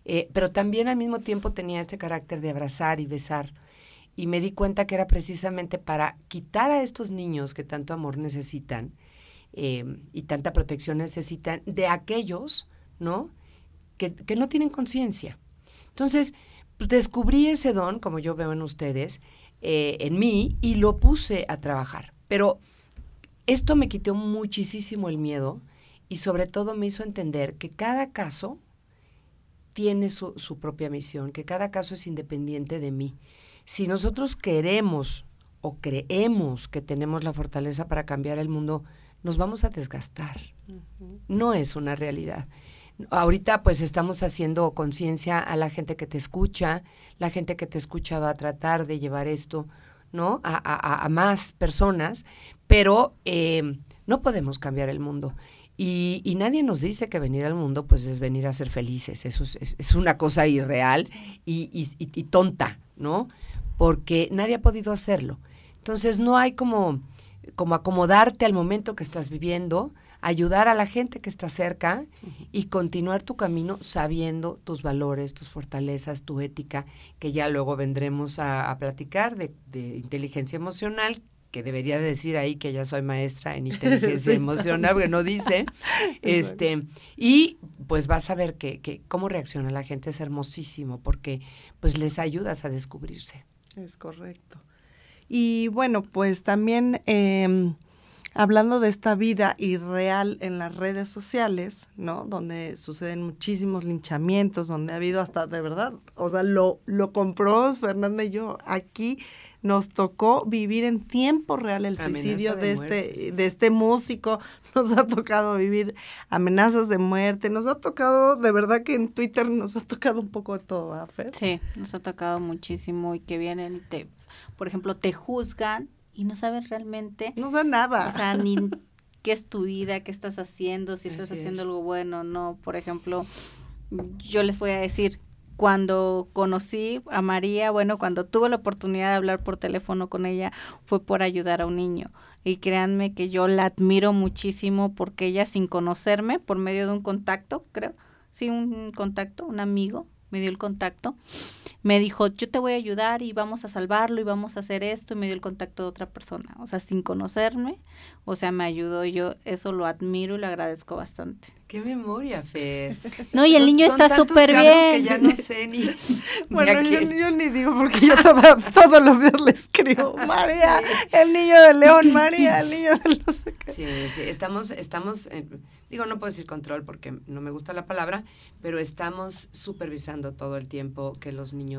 Eh, pero también al mismo tiempo tenía este carácter de abrazar y besar. Y me di cuenta que era precisamente para quitar a estos niños que tanto amor necesitan y tanta protección necesitan de aquellos, ¿no? Que, que no tienen conciencia. Entonces, pues, descubrí ese don, como yo veo en ustedes, eh, en mí y lo puse a trabajar. Pero esto me quitó muchísimo el miedo y sobre todo me hizo entender que cada caso tiene su, su propia misión, que cada caso es independiente de mí. Si nosotros queremos o creemos que tenemos la fortaleza para cambiar el mundo, nos vamos a desgastar. No es una realidad. Ahorita pues estamos haciendo conciencia a la gente que te escucha, la gente que te escucha va a tratar de llevar esto, ¿no? A, más personas, pero eh, no podemos cambiar el mundo. Y, nadie nos dice que venir al mundo pues es venir a ser felices, eso es, una cosa irreal y, y tonta, ¿no? Porque nadie ha podido hacerlo. Entonces no hay como, como acomodarte al momento que estás viviendo, ayudar a la gente que está cerca y continuar tu camino sabiendo tus valores, tus fortalezas, tu ética, que ya luego vendremos a, platicar de, inteligencia emocional, que debería decir ahí que ya soy maestra en inteligencia emocional, porque no dice. este, y pues vas a ver que, que, cómo reacciona la gente es hermosísimo, porque pues les ayudas a descubrirse. Es correcto. Y bueno, pues también em, hablando de esta vida irreal en las redes sociales, ¿no? Donde suceden muchísimos linchamientos, donde ha habido hasta, de verdad, o sea, lo, lo compró Fernanda y yo. Aquí nos tocó vivir en tiempo real el suicidio de, este, de este músico, nos ha tocado vivir amenazas de muerte, nos ha tocado, de verdad que en Twitter nos ha tocado un poco de todo, ¿verdad, Fer? Sí, nos ha tocado muchísimo y que vienen y te, por ejemplo, te juzgan y no sabes realmente. No sé nada. O sea, ni qué es tu vida, qué estás haciendo, si estás haciendo algo bueno, no. Por ejemplo, yo les voy a decir, cuando conocí a María, bueno, cuando tuve la oportunidad de hablar por teléfono con ella, fue por ayudar a un niño. Y créanme que yo la admiro muchísimo porque ella sin conocerme, por medio de un contacto, creo, sí, un contacto, un amigo, me dio el contacto, me dijo, yo te voy a ayudar y vamos a salvarlo y vamos a hacer esto, y me dio el contacto de otra persona, o sea, sin conocerme, o sea, me ayudó, y yo eso lo admiro y lo agradezco bastante. Qué memoria, Fer. No, y el niño está súper bien. que ya no sé ni. bueno, yo, ni digo porque yo todos los días le escribo, María, el niño de León, María, el niño de los. Sí, sí, estamos, estamos, digo, no puedo decir control porque no me gusta la palabra, pero estamos supervisando todo el tiempo que los niños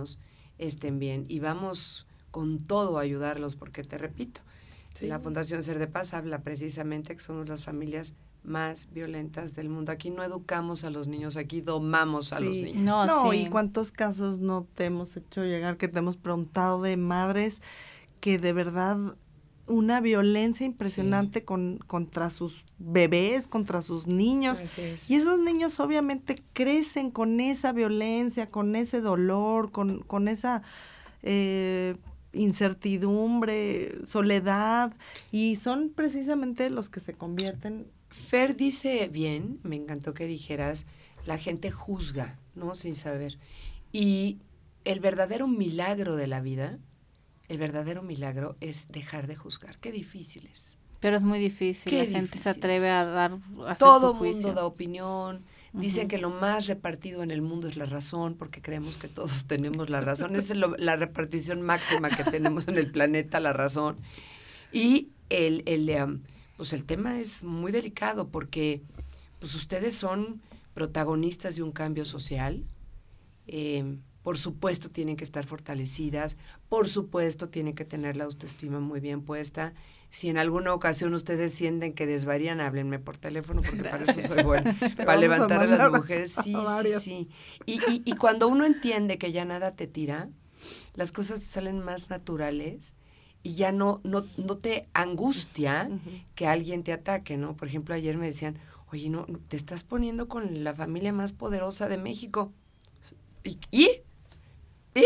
estén bien y vamos con todo a ayudarlos porque te repito, la Fundación Ser de Paz habla precisamente que somos las familias más violentas del mundo. Aquí no educamos a los niños, aquí domamos a los niños. No, y cuántos casos no te hemos hecho llegar que te hemos preguntado de madres que de verdad una violencia impresionante con, contra sus bebés, contra sus niños. Y esos niños obviamente crecen con esa violencia, con ese dolor, con, con esa eh, incertidumbre, soledad, y son precisamente los que se convierten Fer dice bien, me encantó que dijeras, la gente juzga, ¿no? Sin saber. Y el verdadero milagro de la vida, el verdadero milagro es dejar de juzgar. Qué difícil es. Pero es muy difícil, la gente se atreve a dar... A Todo mundo da opinión, Dicen que lo más repartido en el mundo es la razón, porque creemos que todos tenemos la razón. Esa es la repartición máxima que tenemos en el planeta, la razón. Y el, el, um, pues el tema es muy delicado porque pues ustedes son protagonistas de un cambio social. Em, por supuesto tienen que estar fortalecidas, por supuesto tienen que tener la autoestima muy bien puesta. Si en alguna ocasión ustedes sienten que desvarían, háblenme por teléfono porque para eso soy buena, para levantar a, las mujeres. Sí, sí, sí. Y, y, y cuando uno entiende que ya nada te tira, las cosas salen más naturales y ya no, no, no te angustia que alguien te ataque, ¿no? Por ejemplo, ayer me decían, oye, no, te estás poniendo con la familia más poderosa de México. ¿Y? ¿Y?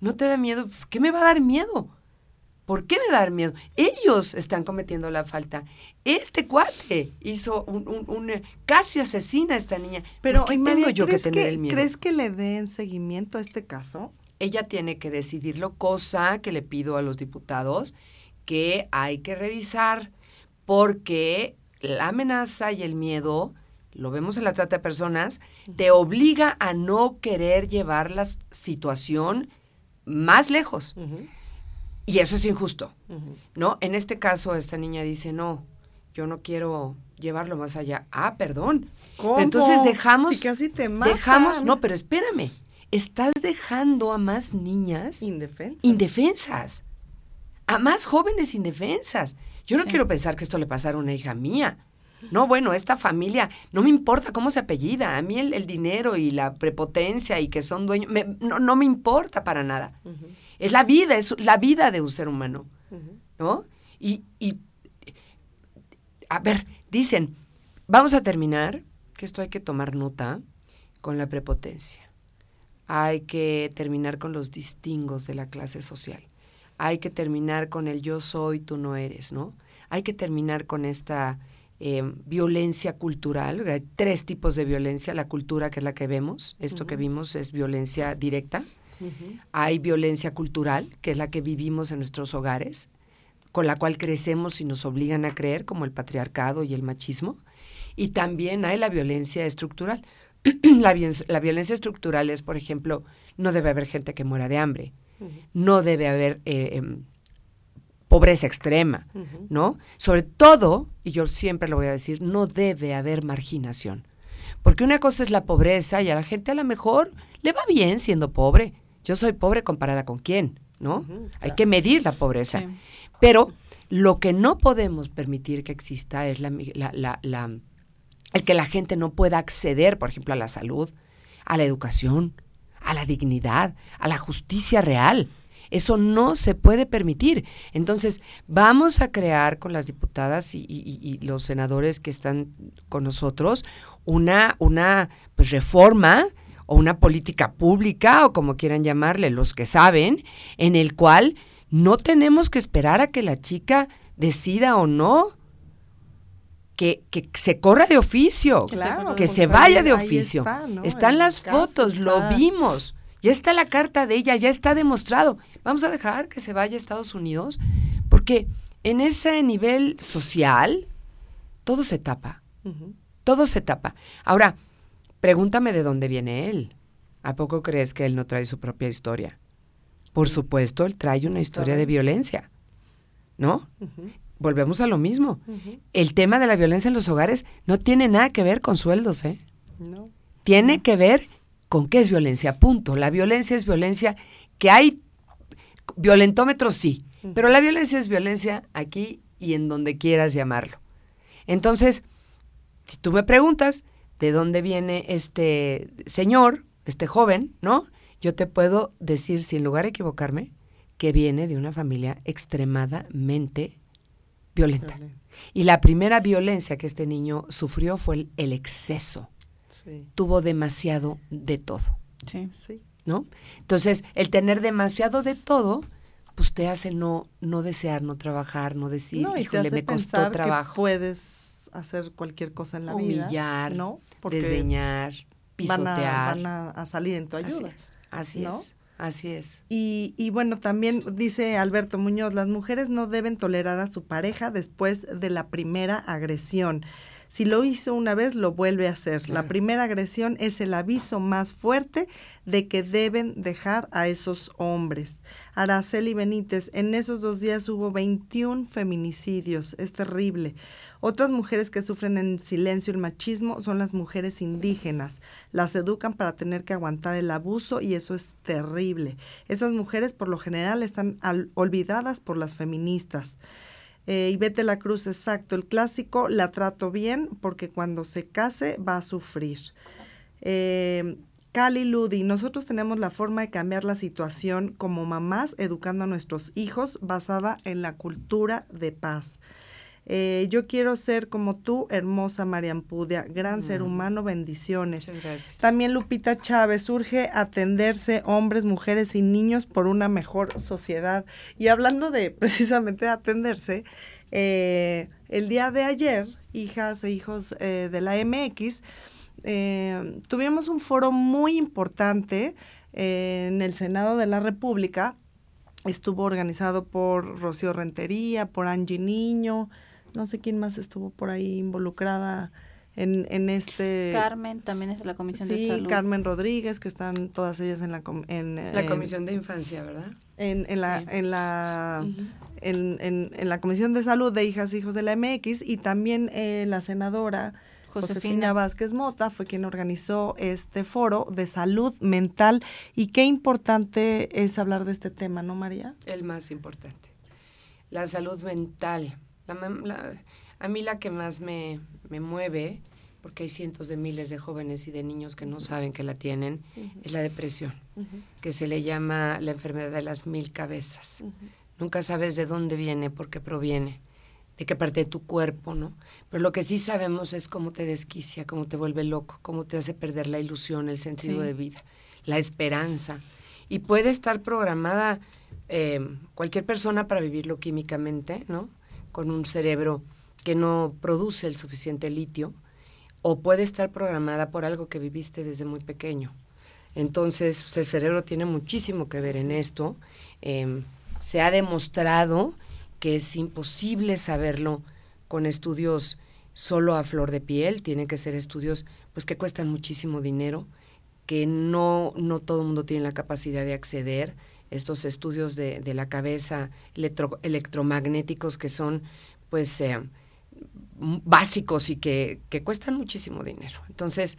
¿No te da miedo? ¿Qué me va a dar miedo? ¿Por qué me da miedo? Ellos están cometiendo la falta. Este cuate hizo un, un, eh, casi asesina a esta niña. Pero ¿Por tengo yo que tener el miedo? ¿Crees que le den seguimiento a este caso? Ella tiene que decidirlo, cosa que le pido a los diputados que hay que revisar porque la amenaza y el miedo, lo vemos en la trata de personas, te obliga a no querer llevar la situación más lejos. Y eso es injusto, ¿no? En este caso, esta niña dice, no, yo no quiero llevarlo más allá. Ah, perdón. ¿Cómo? Entonces dejamos... Si casi te matan. Dejamos, no, pero espérame. Estás dejando a más niñas indefensas. indefensas. A más jóvenes indefensas. Yo no quiero pensar que esto le pasara a una hija mía. No, bueno, esta familia, no me importa cómo se apellida. A mí el, dinero y la prepotencia y que son dueños, no, me importa para nada. Es la vida, es la vida de un ser humano, ¿no? Y, y, a ver, dicen, vamos a terminar, que esto hay que tomar nota, con la prepotencia. Hay que terminar con los distingos de la clase social. Hay que terminar con el yo soy, tú no eres, ¿no? Hay que terminar con esta eh, violencia cultural. Hay tres tipos de violencia. La cultura, que es la que vemos, esto que vimos es violencia directa. Hay violencia cultural, que es la que vivimos en nuestros hogares, con la cual crecemos y nos obligan a creer, como el patriarcado y el machismo. Y también hay la violencia estructural. la, violencia estructural es, por ejemplo, no debe haber gente que muera de hambre, no debe haber eh, em, pobreza extrema, ¿no? Sobre todo, y yo siempre lo voy a decir, no debe haber marginación. Porque una cosa es la pobreza y a la gente a lo mejor le va bien siendo pobre. Yo soy pobre comparada con quién, ¿no? Hay que medir la pobreza. Pero lo que no podemos permitir que exista es la, el que la gente no pueda acceder, por ejemplo, a la salud, a la educación, a la dignidad, a la justicia real. Eso no se puede permitir. Entonces, vamos a crear con las diputadas y, los senadores que están con nosotros una, una pues, reforma o una política pública o como quieran llamarle los que saben, en el cual no tenemos que esperar a que la chica decida o no. Que, que se corra de oficio, que se vaya de oficio. Están las fotos, lo vimos. Ya está la carta de ella, ya está demostrado. Vamos a dejar que se vaya a Estados Unidos, porque en ese nivel social todo se tapa. Todo se tapa. Ahora, Pregúntame de dónde viene él. ¿A poco crees que él no trae su propia historia? Por supuesto, él trae una historia de violencia, ¿no? Volvemos a lo mismo. El tema de la violencia en los hogares no tiene nada que ver con sueldos, ¿eh? No. Tiene que ver con qué es violencia, punto. La violencia es violencia, que hay violentómetros, sí, pero la violencia es violencia aquí y en donde quieras llamarlo. Entonces, si tú me preguntas, de dónde viene este señor, este joven, ¿no? Yo te puedo decir, sin lugar a equivocarme, que viene de una familia extremadamente violenta. Y la primera violencia que este niño sufrió fue el, exceso. Tuvo demasiado de todo. Sí, sí. ¿No? Entonces, el tener demasiado de todo, pues te hace no, no desear, no trabajar, no decir, no, híjole, me costó trabajo. puedes hacer cualquier cosa en la vida. Humillar, ¿no? desdeñar, pisotear. Van a, salir en tu ayuda. Así es, así es. Así es. Y, y, bueno, también dice Alberto Muñoz, las mujeres no deben tolerar a su pareja después de la primera agresión. Si lo hizo una vez, lo vuelve a hacer. La primera agresión es el aviso más fuerte de que deben dejar a esos hombres. Araceli Benítez, en esos dos días hubo 21 feminicidios. Es terrible. Otras mujeres que sufren en silencio el machismo son las mujeres indígenas. Las educan para tener que aguantar el abuso y eso es terrible. Esas mujeres por lo general están olvidadas por las feministas. Eh, y vete la Cruz, exacto. El clásico la trato bien porque cuando se case va a sufrir. Eh, Cali Ludi, nosotros tenemos la forma de cambiar la situación como mamás educando a nuestros hijos basada en la cultura de paz. Eh, yo quiero ser como tú, hermosa Marian Pudia, gran ser humano, bendiciones. Muchas gracias. También Lupita Chávez, urge atenderse hombres, mujeres y niños por una mejor sociedad. Y hablando de precisamente de atenderse, eh, el día de ayer, hijas e hijos eh, de la MX, tuvimos un foro muy importante en el Senado de la República. Estuvo organizado por Rocío Rentería, por Angie Niño, no sé quién más estuvo por ahí involucrada en, en este... Carmen también es de la Comisión de Sí, Salud. Carmen Rodríguez, que están todas ellas en la com- en, La en- Comisión de Infancia, ¿verdad? en, en la Sí. en la en, en- en la Comisión de Salud de Hijas e Hijos de la MX y también eh, la senadora Josefina. Josefina. Vázquez Mota fue quien organizó este foro de salud mental y qué importante es hablar de este tema, ¿no, María? El más importante. La salud mental. La la- a mí la que más me, me mueve, porque hay cientos de miles de jóvenes y de niños que no saben que la tienen, es la depresión, que se le llama la enfermedad de las mil cabezas. Nunca sabes de dónde viene, por qué proviene, de qué parte de tu cuerpo, ¿no? Pero lo que sí sabemos es cómo te desquicia, cómo te vuelve loco, cómo te hace perder la ilusión, el sentido Sí. de vida, la esperanza. Y puede estar programada eh, cualquier persona para vivirlo químicamente, ¿no? Con un cerebro que no produce el suficiente litio, o puede estar programada por algo que viviste desde muy pequeño. Entonces, pues, el cerebro tiene muchísimo que ver en esto. Em, se ha demostrado que es imposible saberlo con estudios solo a flor de piel, tienen que ser estudios pues que cuestan muchísimo dinero, que no, no todo el mundo tiene la capacidad de acceder. Estos estudios de, de la cabeza electro- electromagnéticos que son pues eh, básicos y que, que cuestan muchísimo dinero. Entonces,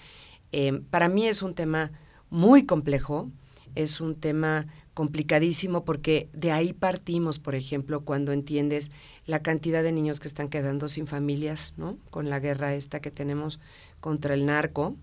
eh, para mí es un tema muy complejo, es un tema complicadísimo porque de ahí partimos, por ejemplo, cuando entiendes la cantidad de niños que están quedando sin familias, ¿no? Con la guerra esta que tenemos contra el narco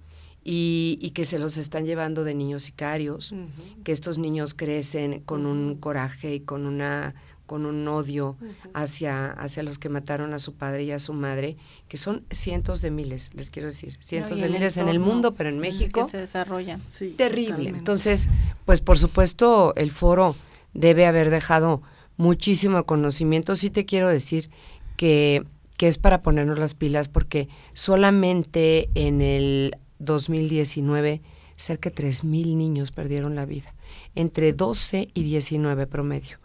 y, y que se los están llevando de niños sicarios, que estos niños crecen con un coraje y con una con un odio hacia, hacia los que mataron a su padre y a su madre, que son cientos de miles, les quiero decir, cientos de miles en el mundo, pero en en México que se desarrollan. Sí, terrible. totalmente. Entonces, pues por supuesto, el foro debe haber dejado muchísimo conocimiento. Sí te quiero decir que, que es para ponernos las pilas porque solamente en el 2019 cerca de 3.000 niños perdieron la vida, entre 12 y 19 promedio.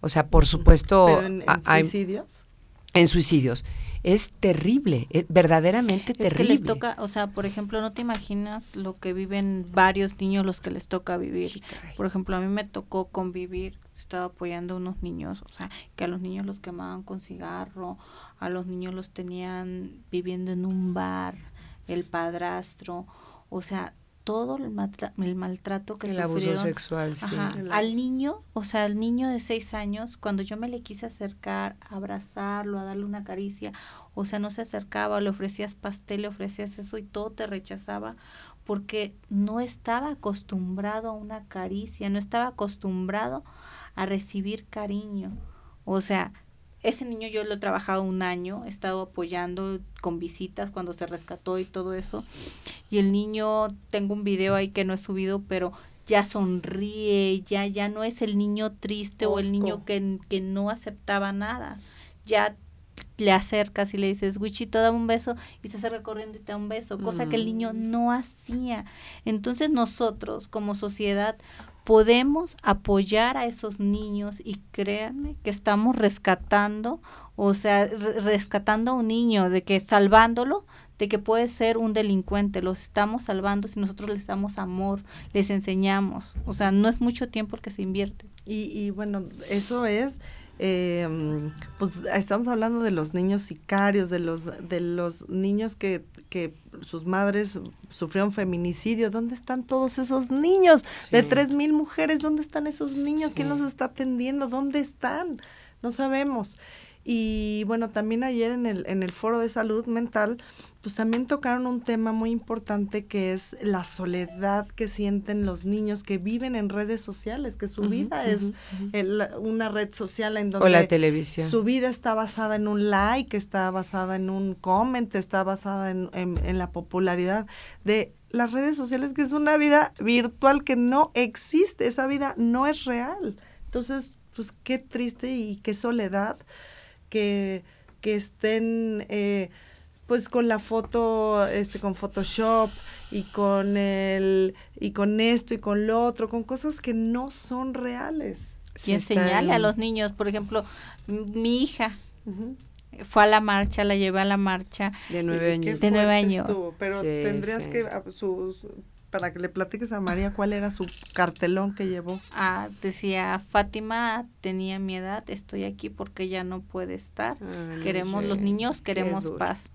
O sea, por supuesto, Pero en, en a- hay- suicidios. en suicidios. Es terrible, es verdaderamente Es terrible. que les toca, o sea, por ejemplo, no te imaginas lo que viven varios niños los que les toca vivir. Sí, caray. Por ejemplo, a mí me tocó convivir, estaba apoyando a unos niños, o sea, que a los niños los quemaban con cigarro, a los niños los tenían viviendo en un bar, el padrastro, o sea, todo el, maltra- el maltrato que el abuso sufrieron. sexual, sí. Ajá, El Al niño, o sea, al niño de seis años, cuando yo me le quise acercar, a abrazarlo, a darle una caricia, o sea, no se acercaba, le ofrecías pastel, le ofrecías eso y todo te rechazaba porque no estaba acostumbrado a una caricia, no estaba acostumbrado a recibir cariño. O sea, ese niño yo lo he trabajado un año, he estado apoyando con visitas cuando se rescató y todo eso. Y el niño, tengo un video ahí que no he subido, pero ya sonríe, ya, ya no es el niño triste o el niño que, que no aceptaba nada. Ya le acercas y le dices, Wichito, dame un beso, y se acerca corriendo y te da un beso, cosa que el niño Mm. no hacía. Entonces nosotros como sociedad podemos apoyar a esos niños y créanme que estamos rescatando, o sea, re- rescatando a un niño, de que salvándolo, de que puede ser un delincuente, los estamos salvando si nosotros les damos amor, les enseñamos, o sea, no es mucho tiempo el que se invierte. Y, y bueno, eso es, eh, pues estamos hablando de los niños sicarios, de los, de los niños que, que sus madres sufrieron feminicidio. ¿Dónde están todos esos niños? De tres mil mujeres, ¿dónde están esos niños? ¿Quién los está atendiendo? ¿Dónde están? No sabemos. Y bueno, también ayer en el, en el foro de salud mental, pues también tocaron un tema muy importante que es la soledad que sienten los niños que viven en redes sociales, que su vida es una red social en donde o la televisión. su vida está basada en un like, está basada en un comment, está basada en, en la popularidad de las redes sociales, que es una vida virtual que no existe, esa vida no es real. Entonces, pues qué triste y qué soledad que, que estén eh, pues con la foto, este, con Photoshop y con el, y con esto y con lo otro, con cosas que no son reales. y enseñarle a los niños, por ejemplo, mi hija, fue a la marcha, la llevé a la marcha. De nueve años. De nueve años. pero tendrías que, sus, para que le platiques a María cuál era su cartelón que llevó. Ah, decía, Fátima tenía mi edad, estoy aquí porque ya no puede estar. queremos los niños, queremos paz.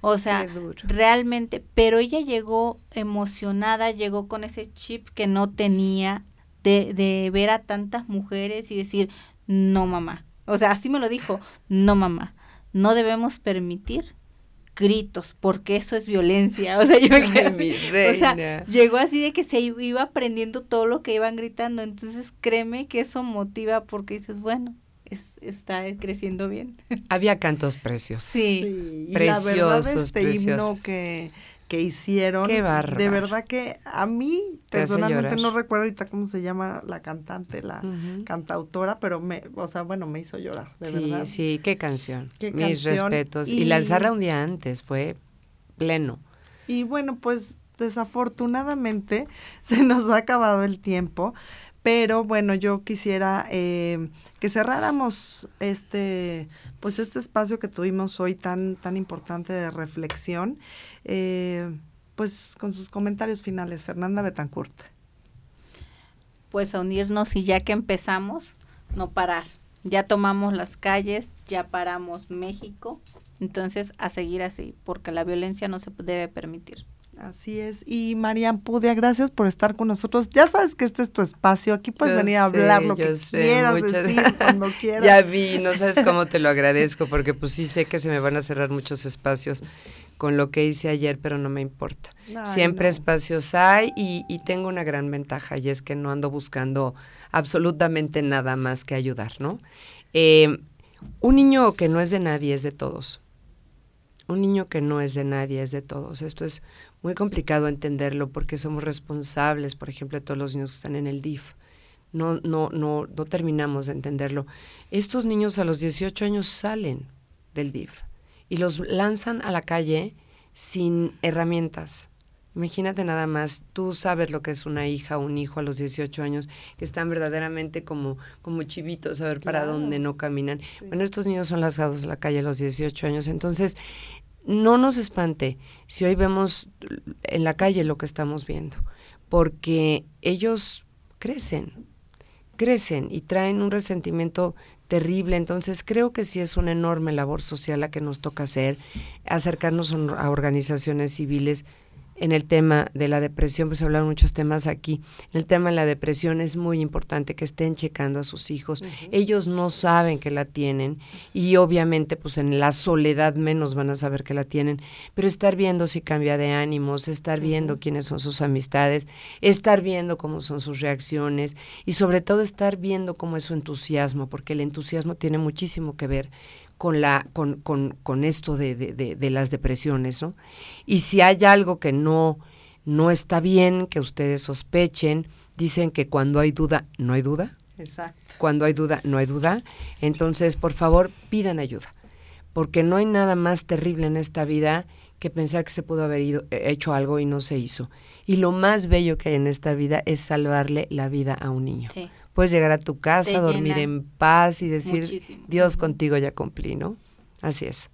O sea, realmente, pero ella llegó emocionada, llegó con ese chip que no tenía de, de ver a tantas mujeres y decir, no mamá. O sea, así me lo dijo, no mamá no debemos permitir gritos, porque eso es violencia. O sea, yo o sea, llegó así de que se iba aprendiendo todo lo que iban gritando. Entonces, créeme que eso motiva porque dices, bueno, es, está creciendo bien. Había cantos preciosos. Sí, preciosos, este preciosos. que que hicieron. Qué barro. De verdad que a mí, personalmente no recuerdo ahorita cómo se llama la cantante, la cantautora, pero me, o sea, bueno, me hizo llorar, de sí, verdad. Sí, qué canción. Mis respetos. Y, lanzarla un día antes fue pleno. Y bueno, pues desafortunadamente se nos ha acabado el tiempo, pero bueno, yo quisiera eh, que cerráramos este, pues este espacio que tuvimos hoy tan, tan importante de reflexión eh, pues con sus comentarios finales, Fernanda Betancourt. Pues a unirnos y ya que empezamos, no parar. Ya tomamos las calles, ya paramos México, entonces a seguir así, porque la violencia no se debe permitir. Así es. Y Marian Pudia, gracias por estar con nosotros. Ya sabes que este es tu espacio. Aquí puedes venir a hablar lo que quieras decir cuando quieras. Ya vi, no sabes cómo te lo agradezco, porque pues sí sé que se me van a cerrar muchos espacios con lo que hice ayer, pero no me importa. Siempre espacios hay y, y, tengo una gran ventaja y es que no ando buscando absolutamente nada más que ayudar, ¿no? Eh, un niño que no es de nadie es de todos. Un niño que no es de nadie es de todos. Esto es muy complicado entenderlo porque somos responsables, por ejemplo, de todos los niños que están en el DIF. No, no, no, no terminamos de entenderlo. Estos niños a los 18 años salen del DIF y los lanzan a la calle sin herramientas. Imagínate nada más, tú sabes lo que es una hija o un hijo a los 18 años, que están verdaderamente como, como chivitos, a ver para dónde no caminan. Bueno, estos niños son lanzados a la calle a los 18 años, entonces no nos espante si hoy vemos en la calle lo que estamos viendo, porque ellos crecen, crecen y traen un resentimiento terrible. Entonces creo que sí es una enorme labor social la que nos toca hacer, acercarnos a organizaciones civiles en el tema de la depresión, pues hablaron muchos temas aquí. En el tema de la depresión es muy importante que estén checando a sus hijos. Ellos no saben que la tienen y obviamente pues en la soledad menos van a saber que la tienen, pero estar viendo si cambia de ánimos, estar viendo quiénes son sus amistades, estar viendo cómo son sus reacciones y sobre todo estar viendo cómo es su entusiasmo, porque el entusiasmo tiene muchísimo que ver con, la, con, con, con esto de, de, de, las depresiones, ¿no? Y si hay algo que no, no está bien, que ustedes sospechen, dicen que cuando hay duda, no hay duda. Exacto. Cuando hay duda, no hay duda. Entonces, por favor, pidan ayuda, porque no hay nada más terrible en esta vida que pensar que se pudo haber ido, hecho algo y no se hizo. Y lo más bello que hay en esta vida es salvarle la vida a un niño. Sí puedes llegar a tu casa, dormir en paz y decir, Dios contigo ya cumplí, ¿no? Así es.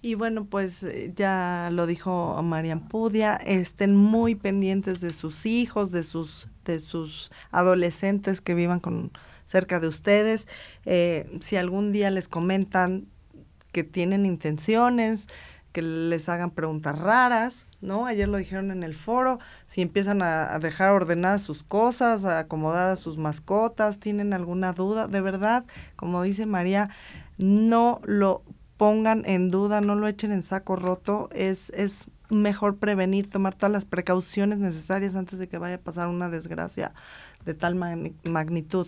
Y bueno, pues eh, ya lo dijo Marian Pudia, estén muy pendientes de sus hijos, de sus, de sus adolescentes que vivan con cerca de ustedes. Eh, si algún día les comentan que tienen intenciones, que les hagan preguntas raras, ¿no? Ayer lo dijeron en el foro, si empiezan a, dejar ordenadas sus cosas, acomodadas sus mascotas, tienen alguna duda, de verdad, como dice María, no lo pongan en duda, no lo echen en saco roto, es, es mejor prevenir, tomar todas las precauciones necesarias antes de que vaya a pasar una desgracia de tal magnitud.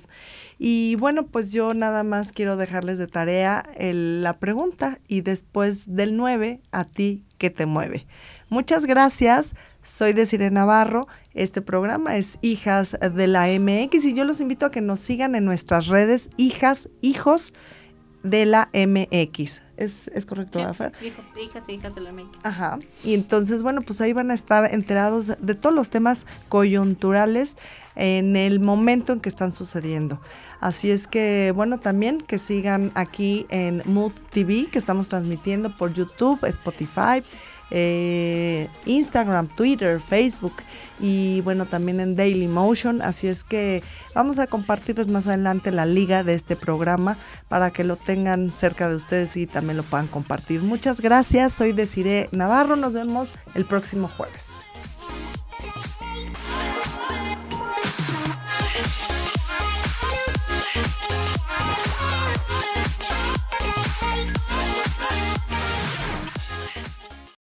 Y bueno, pues yo nada más quiero dejarles de tarea la pregunta y después del 9, a ti que te mueve. Muchas gracias. Soy Desiree Navarro. Este programa es Hijas de la MX y yo los invito a que nos sigan en nuestras redes Hijas, Hijos de la MX. ¿Es, es correcto, hijas e hijas de la MX. Ajá. Y entonces, bueno, pues ahí van a estar enterados de todos los temas coyunturales en el momento en que están sucediendo. Así es que, bueno, también que sigan aquí en Mood TV, que estamos transmitiendo por YouTube, Spotify, eh, Instagram, Twitter, Facebook y bueno, también en Daily Motion. Así es que vamos a compartirles más adelante la liga de este programa para que lo tengan cerca de ustedes y también lo puedan compartir. Muchas gracias, soy Desiree Navarro, nos vemos el próximo jueves.